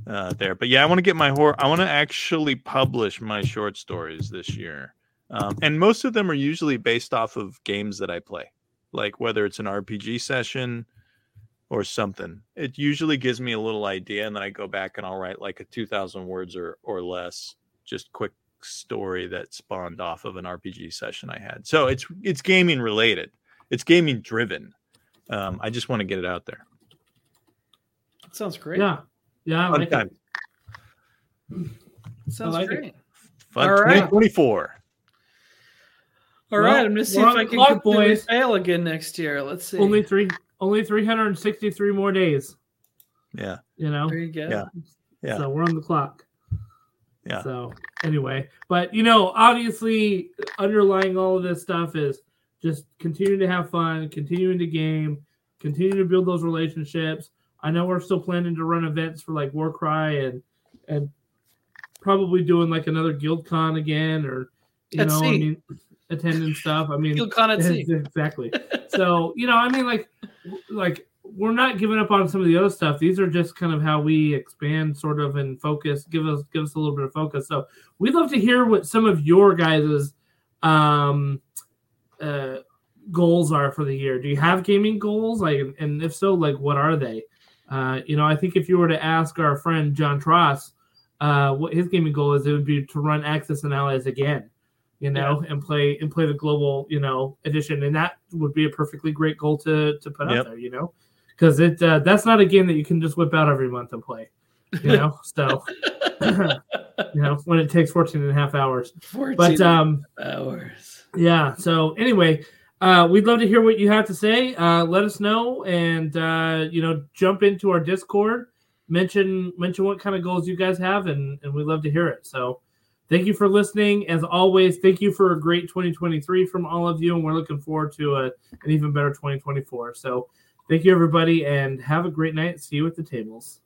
S2: uh, there. But yeah, I want to get my horror. I want to actually publish my short stories this year, um, and most of them are usually based off of games that I play, like whether it's an RPG session or something. It usually gives me a little idea, and then I go back and I'll write like a two thousand words or or less, just quick story that spawned off of an RPG session I had. So it's it's gaming related. It's gaming driven. Um, I just want to get it out there.
S3: Sounds great.
S1: Yeah, yeah. I
S2: Fun
S1: like
S2: time.
S1: it.
S3: Sounds
S1: I like it.
S3: great.
S2: Fun
S3: All right.
S2: 2024.
S3: All
S1: Well,
S3: right, I'm gonna see if I can
S1: clock,
S3: completely
S1: boys.
S3: fail again next year. Let's see.
S1: Only three, only three hundred and sixty-three more days.
S2: Yeah.
S1: You know.
S3: there you.
S2: Yeah. Yeah.
S1: So we're on the clock.
S2: Yeah.
S1: So anyway, but you know, obviously, underlying all of this stuff is just continuing to have fun, continuing to game, continuing to build those relationships. I know we're still planning to run events for like Warcry and and probably doing like another GuildCon again or you
S3: At
S1: know I mean attending stuff. I mean
S3: at [LAUGHS] sea.
S1: exactly. so you know, I mean, like, like we're not giving up on some of the other stuff. These are just kind of how we expand, sort of, and focus. Give us give us a little bit of focus. So we'd love to hear what some of your guys's um, uh, goals are for the year. Do you have gaming goals? Like, and if so, like, what are they? Uh, you know, I think if you were to ask our friend John Tross uh, what his gaming goal is, it would be to run Axis and Allies again you know, and play and play the global, you know, edition, and that would be a perfectly great goal to to put
S2: Yep.
S1: out there, you know, because it uh, that's not a game that you can just whip out every month and play, you know. [LAUGHS] so, [CLEARS THROAT] you know, when it takes 14 and a half hours,
S3: 14
S1: but um,
S3: hours.
S1: yeah. So anyway, uh, we'd love to hear what you have to say. Uh, let us know, and uh, you know, jump into our Discord. Mention mention what kind of goals you guys have, and and we'd love to hear it. So, thank you for listening. As always, thank you for a great 2023 from all of you, and we're looking forward to a, an even better 2024. So, thank you everybody, and have a great night. See you at the tables.